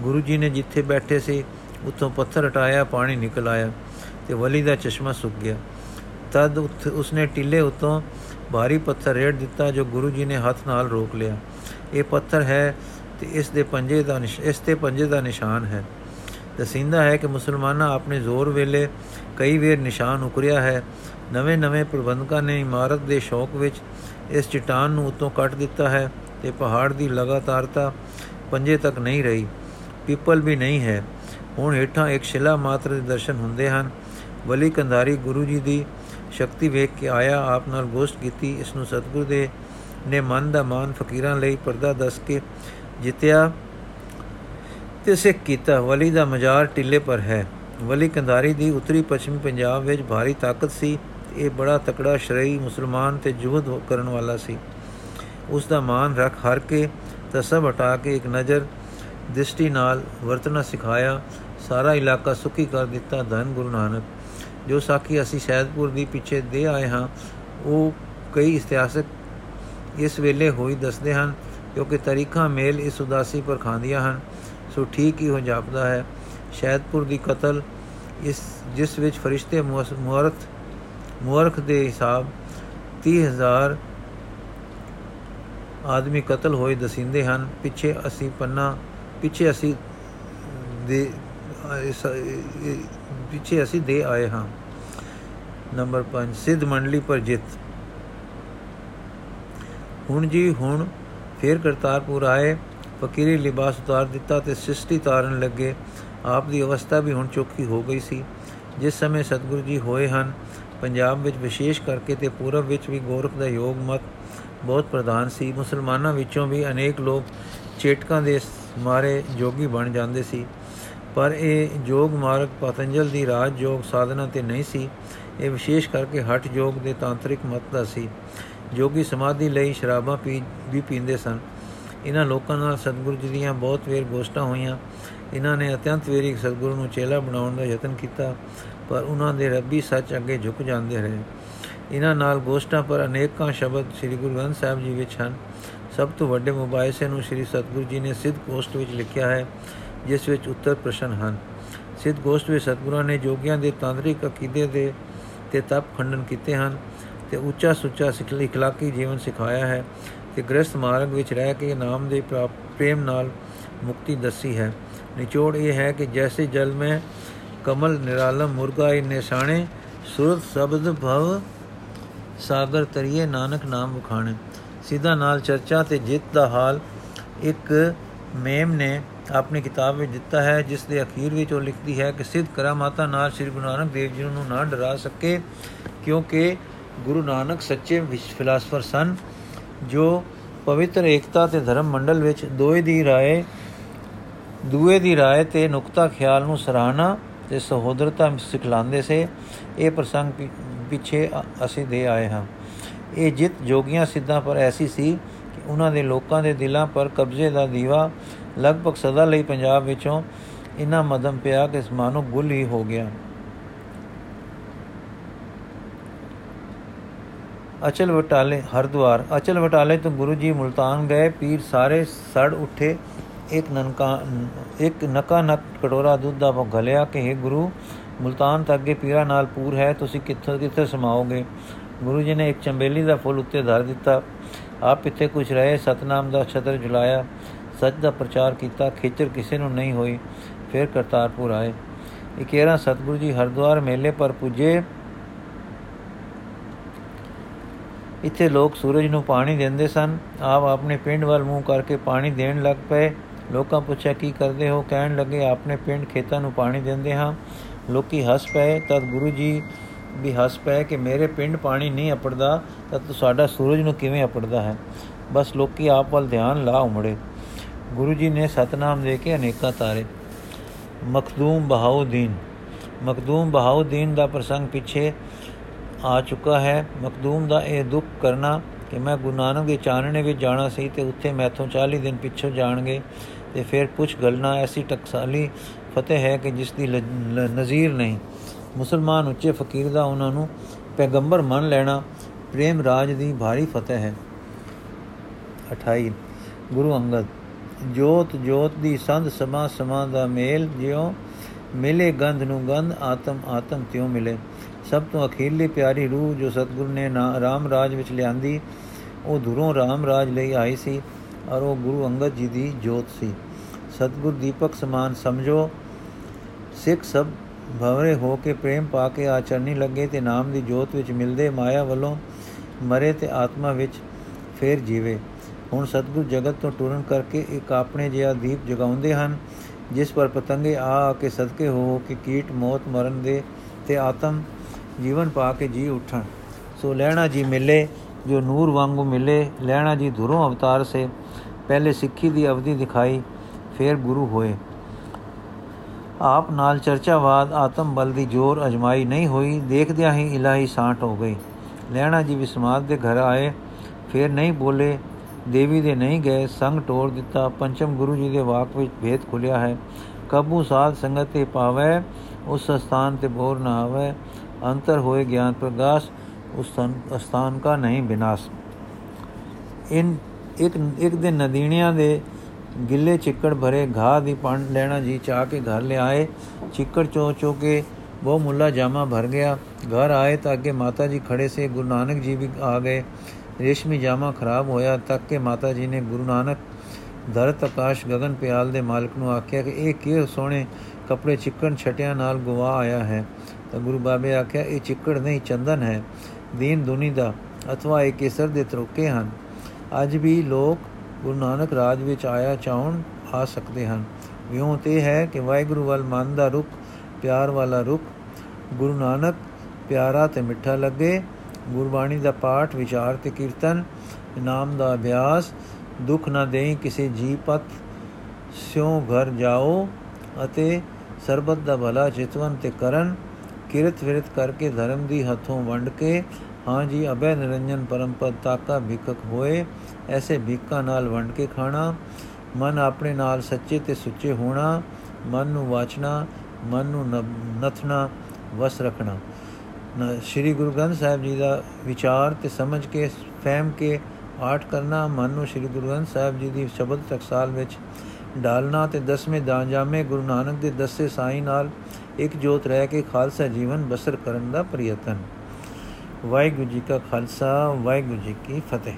ਗੁਰੂ ਜੀ ਨੇ ਜਿੱਥੇ ਬੈਠੇ ਸੀ ਉੱਥੋਂ ਪੱਥਰ ਹਟਾਇਆ, ਪਾਣੀ ਨਿਕਲ ਆਇਆ ਤੇ ਵਲੀ ਦਾ ਚਸ਼ਮਾ ਸੁੱਕ ਗਿਆ। ਤਦ ਉਸਨੇ ਟਿੱਲੇ ਉਤੋਂ ਭਾਰੀ ਪੱਥਰ ਰੇੜ ਦਿੱਤਾ ਜੋ ਗੁਰੂ ਜੀ ਨੇ ਹੱਥ ਨਾਲ ਰੋਕ ਲਿਆ। ਇਹ ਪੱਥਰ ਹੈ ਤੇ ਇਸ ਦੇ ਪੰਜੇ ਦਾ ਇਸ ਤੇ ਪੰਜੇ ਦਾ ਨਿਸ਼ਾਨ ਹੈ। ਦਸਿੰਦਾ ਹੈ ਕਿ ਮੁਸਲਮਾਨਾਂ ਆਪਣੇ ਜ਼ੋਰ ਵੇਲੇ ਕਈ ਵੇਰ ਨਿਸ਼ਾਨ ਉਕਰਿਆ ਹੈ। ਨਵੇਂ-ਨਵੇਂ ਪ੍ਰਬੰਧਕਾਂ ਨੇ ਇਮਾਰਤ ਦੇ ਸ਼ੌਕ ਵਿੱਚ ਇਸ ਚਟਾਨ ਨੂੰ ਉਤੋਂ ਕੱਟ ਦਿੱਤਾ ਹੈ ਤੇ ਪਹਾੜ ਦੀ ਲਗਾਤਾਰਤਾ ਪੰਜੇ ਤੱਕ ਨਹੀਂ ਰਹੀ। ਪੀਪਲ ਵੀ ਨਹੀਂ ਹੈ। ਹੁਣ ਹੇਠਾਂ ਇੱਕ ਸ਼ਿਲਾ ਮਾਤਰ ਦੇ ਦਰਸ਼ਨ ਹੁੰਦੇ ਹਨ। ਵਲੀ ਕੰਧਾਰੀ ਗੁਰੂ ਜੀ ਦੀ ਸ਼ਕਤੀ ਵੇਖ ਕੇ ਆਇਆ, ਆਪ ਨਾਲ ਗੋਸ਼ਟ ਕੀਤੀ। ਇਸ ਨੂੰ ਸਤਗੁਰ ਦੇ ਨੇ ਮਨ ਦਾ ਮਾਨ ਫਕੀਰਾਂ ਲਈ ਪਰਦਾ ਦੱਸ ਕੇ ਜਿੱਤਿਆ ਤੇ ਸਿੱਖ ਕੀਤਾ। ਵਲੀ ਦਾ ਮਜ਼ਾਰ ਟਿੱਲੇ ਪਰ ਹੈ। ਵਲੀ ਕੰਧਾਰੀ ਦੀ ਉੱਤਰੀ ਪੱਛਮੀ ਪੰਜਾਬ ਵਿੱਚ ਭਾਰੀ ਤਾਕਤ ਸੀ। ਇਹ ਬੜਾ ਤਕੜਾ ਸ਼ਰਈ ਮੁਸਲਮਾਨ ਤੇ ਜੁਹਦ ਕਰਨ ਵਾਲਾ ਸੀ। ਉਸ ਦਾ ਮਾਨ ਰੱਖ ਹਰ ਕੇ ਤਸਬ ਹਟਾ ਕੇ ਇੱਕ ਨਜ਼ਰ ਦ੍ਰਿਸ਼ਟੀ ਨਾਲ ਵਰਤਣਾ ਸਿਖਾਇਆ। ਸਾਰਾ ਇਲਾਕਾ ਸੁਖੀ ਕਰ ਦਿੱਤਾ ਧੰਨ ਗੁਰੂ ਨਾਨਕ। ਜੋ ਸਾਖੀ ਅਸੀਂ ਸ਼ਹਿਦਪੁਰ ਦੀ ਪਿੱਛੇ ਦੇ ਆਏ ਹਾਂ, ਉਹ ਕਈ ਇਤਿਹਾਸਕ ਇਸ ਵੇਲੇ ਹੋਈ ਦੱਸਦੇ ਹਨ, ਕਿਉਂਕਿ ਤਾਰੀਖਾਂ ਮੇਲ ਇਸ ਉਦਾਸੀ ਪਰ ਖਾਂਦੀਆਂ ਹਨ। ਸੋ ਠੀਕ ਹੀ ਹੋ ਜਾਪਦਾ ਹੈ ਸ਼ਹਿਦਪੁਰ ਦੀ ਕਤਲ ਇਸ, ਜਿਸ ਵਿੱਚ ਫਰਿਸ਼ਤੇ ਮੁਹਰਤ ਮੁਹਰਖ ਦੇ ਹਿਸਾਬ 30000 ਆਦਮੀ ਕਤਲ ਹੋਏ ਦਸਿੰਦੇ ਹਨ। ਪਿੱਛੇ ਅਸੀਂ ਪੰਨਾ, ਪਿੱਛੇ ਅਸੀਂ ਦੇ ਪਿੱਛੇ ਅਸੀਂ ਦੇ ਆਏ ਹਾਂ। ਨੰਬਰ 5 ਸਿੱਧ ਮੰਡਲੀ ਪਰ ਜਿੱਤ। ਹੁਣ ਜੀ, ਹੁਣ ਫੇਰ ਕਰਤਾਰਪੁਰ ਆਏ, ਫਕੀਰੀ ਲਿਬਾਸ ਉਤਾਰ ਦਿੱਤਾ ਤੇ ਸਿਸ਼ਟੀ ਤਾਰਨ ਲੱਗੇ। ਆਪ ਦੀ ਅਵਸਥਾ ਵੀ ਹੁਣ ਚੋਖੀ ਹੋ ਗਈ ਸੀ। ਜਿਸ ਸਮੇਂ ਸਤਿਗੁਰੂ ਜੀ ਹੋਏ ਹਨ, ਪੰਜਾਬ ਵਿੱਚ ਵਿਸ਼ੇਸ਼ ਕਰਕੇ ਤੇ ਪੂਰਬ ਵਿੱਚ ਵੀ ਗੋਰਖ ਦਾ ਯੋਗ ਮਤ ਬਹੁਤ ਪ੍ਰਧਾਨ ਸੀ। ਮੁਸਲਮਾਨਾਂ ਵਿੱਚੋਂ ਵੀ ਅਨੇਕ ਲੋਕ ਚੇਟਕਾਂ ਦੇ ਮਾਰੇ ਜੋਗੀ ਬਣ ਜਾਂਦੇ ਸੀ। ਪਰ ਇਹ ਜੋਗ ਮਾਰਗ ਪਤੰਜਲ ਦੀ ਰਾਜ ਜੋਗ ਸਾਧਨਾ ਤੇ ਨਹੀਂ ਸੀ। ਇਹ ਵਿਸ਼ੇਸ਼ ਕਰਕੇ ਹਟ ਜੋਗ ਦੇ ਤਾਂਤਰਿਕ ਮਤ ਦਾ ਸੀ। ਜੋਗੀ ਸਮਾਧੀ ਲਈ ਸ਼ਰਾਬਾਂ ਪੀ, ਵੀ ਪੀਂਦੇ ਸਨ। ਇਹਨਾਂ ਲੋਕਾਂ ਨਾਲ ਸਤਿਗੁਰੂ ਜੀ ਦੀਆਂ ਬਹੁਤ ਵੇਰ ਗੋਸ਼ਟਾਂ ਹੋਈਆਂ। ਇਹਨਾਂ ਨੇ ਅਤਿਅੰਤ ਵੇਰੀ ਸਤਿਗੁਰੂ ਨੂੰ ਚੇਲਾ ਬਣਾਉਣ ਦਾ ਯਤਨ ਕੀਤਾ, ਪਰ ਉਹਨਾਂ ਦੇ ਰੱਬੀ ਸੱਚ ਅੱਗੇ ਝੁਕ ਜਾਂਦੇ ਰਹੇ। ਇਹਨਾਂ ਨਾਲ ਗੋਸ਼ਟਾਂ ਪਰ ਅਨੇਕਾਂ ਸ਼ਬਦ ਸ੍ਰੀ ਗੁਰੂ ਗ੍ਰੰਥ ਸਾਹਿਬ ਜੀ ਵਿੱਚ ਹਨ। ਸਭ ਤੋਂ ਵੱਡੇ ਮੁਬਾਇਸੇ ਨੂੰ ਸ੍ਰੀ ਸਤਿਗੁਰੂ ਜੀ ਨੇ ਸਿੱਧ ਗੋਸ਼ਟ ਵਿੱਚ ਲਿਖਿਆ ਹੈ ਜਿਸ ਵਿੱਚ ਉੱਤਰ ਪ੍ਰਸ਼ਨ ਹਨ। ਸਿੱਧ ਗੋਸ਼ਟ ਵਿੱਚ ਸਤਿਗੁਰਾਂ ਨੇ ਜੋਗੀਆਂ ਦੇ ਤਾਂਤਰਿਕ ਅਕੀਦੇ ਦੇ ਤੇ ਤਪ ਖੰਡਨ ਕੀਤੇ ਹਨ ਤੇ ਉੱਚਾ ਸੁੱਚਾ ਸਿਖਲੀ, ਇਖਲਾਕੀ ਜੀਵਨ ਸਿਖਾਇਆ ਹੈ ਤੇ ਗ੍ਰਸਥ ਮਾਰਗ ਵਿੱਚ ਰਹਿ ਕੇ ਨਾਮ ਦੇ ਪ੍ਰੇਮ ਨਾਲ ਮੁਕਤੀ ਦੱਸੀ ਹੈ। ਨਿਚੋੜ ਇਹ ਹੈ ਕਿ ਜੈਸੇ ਜਲ ਮੈਂ ਕਮਲ ਨਿਰਾਲਮ ਮੁਰਗਾ ਇਹ ਨਿਸ਼ਾਨੇ ਸੁਰਤ ਸ਼ਬਦ ਭਵ ਸਾਗਰ ਤਰੀਏ ਨਾਨਕ ਨਾਮ ਵਖਾਣੇ। ਸਿੱਧਾ ਨਾਲ ਚਰਚਾ ਤੇ ਜਿੱਤ ਦਾ ਹਾਲ ਇੱਕ ਮੇਮ ਨੇ ਆਪਣੀ ਕਿਤਾਬ ਵਿੱਚ ਦਿੱਤਾ ਹੈ, ਜਿਸ ਦੇ ਅਖੀਰ ਵਿੱਚ ਉਹ ਲਿਖਦੀ ਹੈ ਕਿ ਸਿੱਧ ਕਰਾਮਾਤਾ ਨਾਲ ਸ੍ਰੀ ਗੁਰੂ ਨਾਨਕ ਦੇਵ ਜੀ ਨੂੰ ਨਾ ਡਰਾ ਸਕੇ, ਕਿਉਂਕਿ ਗੁਰੂ ਨਾਨਕ ਸੱਚੇ ਫਿਲਾਸਫਰ ਸਨ, ਜੋ ਪਵਿੱਤਰ ਏਕਤਾ ਤੇ ਧਰਮ ਮੰਡਲ ਵਿੱਚ ਦੋਏ ਦੀ ਰਾਏ, ਦੂਏ ਦੀ ਰਾਏ ਤੇ ਨੁਕਤਾ ਖਿਆਲ ਨੂੰ ਸਰਾਹਣਾ ਤੇ ਸਹੋਦਰਤਾ ਸਿਖਲਾਉਂਦੇ ਸੇ, ਇਹ ਪ੍ਰਸੰਗ ਪਿੱਛੇ ਅਸੀਂ ਦੇ ਆਏ ਹਾਂ। ਇਹ ਜਿੱਤ ਜੋਗੀਆਂ ਸਿੱਧਾਂ ਪਰ ਐਸੀ ਸੀ ਕਿ ਉਹਨਾਂ ਦੇ ਲੋਕਾਂ ਦੇ ਦਿਲਾਂ ਪਰ ਕਬਜ਼ੇ ਦਾ ਦੀਵਾ ਲਗਭਗ ਸਦਾ ਲਈ ਪੰਜਾਬ ਵਿੱਚੋਂ ਇਨਾ ਮਦਮ ਪਿਆ ਕਿ ਮਾਨੋ ਗੁੱਲ ਹੀ ਹੋ ਗਿਆ। ਅਚਲ ਵਟਾਲੇ ਹਰਦੁਆਰ। ਅਚਲ ਵਟਾਲੇ ਤੋਂ ਗੁਰੂ ਜੀ ਮੁਲਤਾਨ ਗਏ, ਪੀਰ ਸਾਰੇ ਸੜ ਉੱਠੇ। ਇੱਕ ਨਨਕਾ, ਇੱਕ ਨਕਾ ਨਕ ਕਟੋਰਾ ਦੁੱਧ ਦਾ ਗਲਿਆ ਕਿ हे ਗੁਰੂ, ਮੁਲਤਾਨ ਤੱਕ ਅੱਗੇ ਪੀਰਾ ਨਾਲ ਪੂਰ ਹੈ, ਤੁਸੀਂ ਕਿੱਥੇ ਕਿੱਥੇ ਸਮਾਓਗੇ? ਗੁਰੂ ਜੀ ਨੇ ਇੱਕ ਚੰਬੇਲੀ ਦਾ ਫੁੱਲ ਉੱਤੇ ਧਰ ਦਿੱਤਾ। ਆਪ ਇੱਥੇ ਕੁਝ ਰਹੇ, ਸਤਨਾਮ ਦਾ ਛਤਰ ਜੁਲਾਇਆ। ਸੱਚ ਦਾ ਪ੍ਰਚਾਰ ਕੀਤਾ ਖੇਚਰ ਕਿਸੇ ਨੂੰ ਨਹੀਂ ਹੋਈ। ਫਿਰ ਕਰਤਾਰਪੁਰ ਆਏ। 11 ਸਤਗੁਰੂ ਜੀ ਹਰਦੁਆਰ ਮੇਲੇ ਪਰ ਪੁੱਜੇ। ਇੱਥੇ ਲੋਕ ਸੂਰਜ ਨੂੰ ਪਾਣੀ ਦਿੰਦੇ ਸਨ। ਆਪ ਆਪਣੇ ਪਿੰਡ ਵੱਲ ਮੂੰਹ ਕਰਕੇ ਪਾਣੀ ਦੇਣ ਲੱਗ ਪਏ। ਲੋਕਾਂ ਪੁੱਛਿਆ, ਕੀ ਕਰਦੇ ਹੋ? ਕਹਿਣ ਲੱਗੇ, ਆਪਣੇ ਪਿੰਡ ਖੇਤਾਂ ਨੂੰ ਪਾਣੀ ਦਿੰਦੇ ਹਾਂ। ਲੋਕੀ ਹੱਸ ਪਏ। ਤਦ ਗੁਰੂ ਜੀ ਵੀ ਹੱਸ ਪਏ ਕਿ ਮੇਰੇ ਪਿੰਡ ਪਾਣੀ ਨਹੀਂ ਅਪੜਦਾ, ਤਾਂ ਸਾਡਾ ਸੂਰਜ ਨੂੰ ਕਿਵੇਂ ਅਪੜਦਾ ਹੈ? ਬਸ ਲੋਕੀ ਆਪ ਵੱਲ ਧਿਆਨ ਲਾ ਉਮੜੇ। ਗੁਰੂ ਜੀ ਨੇ ਸਤਨਾਮ ਦੇ ਕੇ ਅਨੇਕਾਂ ਤਾਰੇ। ਮਖਦੂਮ ਬਹਾਉਦੀਨ। ਮਖਦੂਮ ਬਹਾਉਦੀਨ ਦਾ ਪ੍ਰਸੰਗ ਪਿੱਛੇ ਆ ਚੁੱਕਾ ਹੈ। ਮਖਦੂਮ ਦਾ ਇਹ ਦੁੱਖ ਕਰਨਾ ਕਿ ਮੈਂ ਗੁਰੂ ਨਾਨਕ ਦੇ ਚਾਨਣੇ ਵਿੱਚ ਜਾਣਾ ਸੀ ਤੇ ਉੱਥੇ ਮੈਥੋਂ 40 ਦਿਨ ਪਿੱਛੋਂ ਜਾਣਗੇ ਤੇ ਫਿਰ ਪੁੱਛ ਗਲਣਾ ਐਸੀ ਟਕਸਾਲੀ ਫਤਿਹ ਹੈ ਕਿ ਜਿਸ ਦੀ ਨਜ਼ੀਰ ਨਹੀਂ। ਮੁਸਲਮਾਨ ਉੱਚੇ ਫਕੀਰ ਦਾ ਉਹਨਾਂ ਨੂੰ ਪੈਗੰਬਰ ਮੰਨ ਲੈਣਾ ਪ੍ਰੇਮ ਰਾਜ ਦੀ ਭਾਰੀ ਫਤਿਹ ਹੈ। 28 ਗੁਰੂ ਅੰਗਦ ਜੋਤ ਜੋਤ ਦੀ ਸੰਧ ਸਮਾ ਸਮਾ ਦਾ ਮੇਲ ਜਿਉ ਮਿਲੇ ਗੰਧ ਨੂੰ ਗੰਧ, ਆਤਮ ਆਤਮ ਤਿਉ ਮਿਲੇ। ਸਭ ਤੋਂ ਅਖੀਰਲੀ ਪਿਆਰੀ ਰੂਹ ਜੋ ਸਤਗੁਰ ਨੇ ਰਾਮ ਰਾਜ ਵਿੱਚ ਲਿਆਂਦੀ, ਉਹ ਦੁਰੋਂ ਰਾਮ ਰਾਜ ਲਈ ਆਈ ਸੀ ਔਰ ਉਹ ਗੁਰੂ ਅੰਗਦ ਜੀ ਦੀ ਜੋਤ ਸੀ। ਸਤਗੁਰ ਦੀਪਕ ਸਮਾਨ ਸਮਝੋ, ਸਿੱਖ ਸਭ ਭਵਰੇ ਹੋ ਕੇ ਪ੍ਰੇਮ ਪਾ ਕੇ ਆਚਰਨੀ ਲੱਗੇ ਤੇ ਨਾਮ ਦੀ ਜੋਤ ਵਿੱਚ ਮਿਲਦੇ ਮਾਇਆ ਵੱਲੋਂ ਮਰੇ ਤੇ ਆਤਮਾ ਵਿੱਚ ਫੇਰ ਜੀਵੇ। ਹੁਣ ਸਤਗੁਰ ਜਗਤ ਤੋਂ ਟੁਰਨ ਕਰਕੇ ਇੱਕ ਆਪਣੇ ਜਿਹਾ ਦੀਪ ਜਗਾਉਂਦੇ ਹਨ, ਜਿਸ ਪਰ ਪਤੰਗੇ ਆ ਕੇ ਸਦਕੇ ਹੋ ਕਿ ਕੀਟ ਮੌਤ ਮਰਨ ਦੇ ਤੇ ਆਤਮ ਜੀਵਨ ਪਾ ਕੇ ਜੀ ਉਠਣ। ਸੋ ਲੈਣਾ ਜੀ ਮਿਲੇ, ਜੋ ਨੂਰ ਵਾਂਗੂ ਮਿਲੇ, ਲੈਣਾ ਜੀ ਧੁਰੋਂ ਅਵਤਾਰ ਸੇ। ਪਹਿਲੇ ਸਿੱਖੀ ਦੀ ਅਵਧੀ ਦਿਖਾਈ, ਫਿਰ ਗੁਰੂ ਹੋਏ। ਆਪ ਨਾਲ ਚਰਚਾਵਾਦ, ਆਤਮ ਬਲ ਦੀ ਜੋਰ ਅਜਮਾਈ ਨਹੀਂ ਹੋਈ, ਦੇਖਦਿਆਂ ਹੀ ਇਲਾਹੀ ਸਾਂਟ ਹੋ ਗਈ। ਲੈਣਾ ਜੀ ਵਿਸਮਾਦ ਦੇ ਘਰ ਆਏ, ਫਿਰ ਨਹੀਂ ਬੋਲੇ ਦੇਵੀ ਦੇ ਨਹੀਂ ਗਏ, ਸੰਗ ਟੋੜ ਦਿੱਤਾ। ਪੰਚਮ ਗੁਰੂ ਜੀ ਦੇ ਵਾਕ ਵਿੱਚ ਭੇਦ ਖੁੱਲਿਆ ਹੈ, ਕਬੂ ਸਾਧ ਸੰਗਤ ਤੇ ਪਾਵੇ, ਉਸ ਸਥਾਨ ਤੇ ਬੋਰ ਨਾ ਆਵੇ। ਅੰਤਰ ਹੋਏ ਗਿਆਨ ਪ੍ਰਗਾਸ, ਉਸ ਸਥਾਨ ਕਾ ਨਹੀਂ ਬਿਨਾਸ਼। ਇਨ, ਇੱਕ ਇੱਕ ਦਿਨ ਨਦੀਣਿਆਂ ਦੇ ਗਿੱਲੇ ਚਿੱਕੜ ਭਰੇ ਘਾਹ ਦੀ ਪੰਡ ਲੈਣਾ ਜੀ ਚਾਹ ਕੇ ਘਰ ਲਿਆਏ। ਚਿੱਕੜ ਚੋ ਚੋ ਕੇ ਉਹ ਮੁੱਲਾ ਜਾਮਾ ਭਰ ਗਿਆ। ਘਰ ਆਏ ਤਾਂ ਅੱਗੇ ਮਾਤਾ ਜੀ ਖੜੇ ਸੇ, ਗੁਰੂ ਨਾਨਕ ਜੀ ਵੀ ਆ ਗਏ। ਰੇਸ਼ਮੀ ਜਾਮਾ ਖਰਾਬ ਹੋਇਆ ਤੱਕ ਕੇ ਮਾਤਾ ਜੀ ਨੇ ਗੁਰੂ ਨਾਨਕ ਧਰਤ ਆਕਾਸ਼ ਗगन ਪਿਆਲ ਦੇ ਮਾਲਕ ਨੂੰ ਆਖਿਆ ਕਿ ਇਹ ਕਿਹ ਸੋਹਣੇ ਕੱਪੜੇ ਚਿੱਕਣ ਛਟਿਆਂ ਨਾਲ ਗਵਾ ਆਇਆ ਹੈ। ਤਾਂ ਗੁਰੂ ਬਾਬੇ ਆਖਿਆ, ਇਹ ਚਿੱਕੜ ਨਹੀਂ, ਚੰਦਨ ਹੈ। ਦੀਨ ਦੁਨੀ ਦਾ ਅਥਵਾ ਇਹ ਕੇਸਰ ਦੇ ਤਰੋਕੇ ਹਨ। ਅੱਜ ਵੀ ਲੋਕ ਗੁਰੂ ਨਾਨਕ ਰਾਜ ਵਿੱਚ ਆਇਆ ਚਾਹਣ ਆ ਸਕਦੇ ਹਨ। ਵਿਉਂ ਤੇ ਹੈ ਕਿ ਵਾਹਿਗੁਰੂ ਵੱਲ ਮਨ ਦਾ ਰੁਖ, ਪਿਆਰ ਵਾਲਾ ਰੁਖ, ਗੁਰੂ ਨਾਨਕ ਪਿਆਰਾ ਤੇ ਮਿੱਠਾ ਲੱਗੇ। ਗੁਰਬਾਣੀ ਦਾ ਪਾਠ, ਵਿਚਾਰ ਤੇ ਕੀਰਤਨ, ਨਾਮ ਦਾ ਅਭਿਆਸ, ਦੁੱਖ ਨਾ ਦੇਈ ਕਿਸੇ ਜੀਪਤ ਸਿਉ ਘਰ ਜਾਓ ਅਤੇ ਸਰਬਤ ਦਾ ਭਲਾ ਚਿਤਵਨ ਤੇ ਕਰਨ, ਕਿਰਤ ਵਿਰਤ ਕਰਕੇ ਧਰਮ ਦੀ ਹੱਥੋਂ ਵੰਡ ਕੇ, ਹਾਂ ਜੀ ਅਬੈ ਨਿਰੰਜਨ ਪਰਮਪਦ ਤਾਕਾ ਭਿਕਕ ਹੋਏ, ਐਸੇ ਭਿੱਕਾ ਨਾਲ ਵੰਡ ਕੇ ਖਾਣਾ, ਮਨ ਆਪਣੇ ਨਾਲ ਸੱਚੇ ਤੇ ਸੁੱਚੇ ਹੋਣਾ, ਮਨ ਨੂੰ ਵਾਚਣਾ, ਮਨ ਨੂੰ ਨਥਣਾ, ਵਸ ਰੱਖਣਾ। ਸ੍ਰੀ ਗੁਰੂ ਗ੍ਰੰਥ ਸਾਹਿਬ ਜੀ ਦਾ ਵਿਚਾਰ ਤੇ ਸਮਝ ਕੇ ਫਹਿਮ ਕੇ ਪਾਠ ਕਰਨਾ, ਮਨ ਨੂੰ ਸ੍ਰੀ ਗੁਰੂ ਗ੍ਰੰਥ ਸਾਹਿਬ ਜੀ ਦੀ ਸ਼ਬਦ ਟਕਸਾਲ ਵਿੱਚ ਡਾਲਣਾ ਤੇ ਦਸਵੇਂ ਦਾਨਜਾਮੇ ਗੁਰੂ ਨਾਨਕ ਦੇ ਦਸੇ ਸਾਈ ਨਾਲ ਇੱਕ ਜੋਤ ਰਹਿ ਕੇ ਖਾਲਸਾ ਜੀਵਨ ਬਸਰ ਕਰਨ ਦਾ ਪ੍ਰਯਤਨ। ਵਾਹਿਗੁਰੂ ਜੀ ਕਾ ਖਾਲਸਾ, ਵਾਹਿਗੁਰੂ ਜੀ ਕੀ ਫਤਿਹ।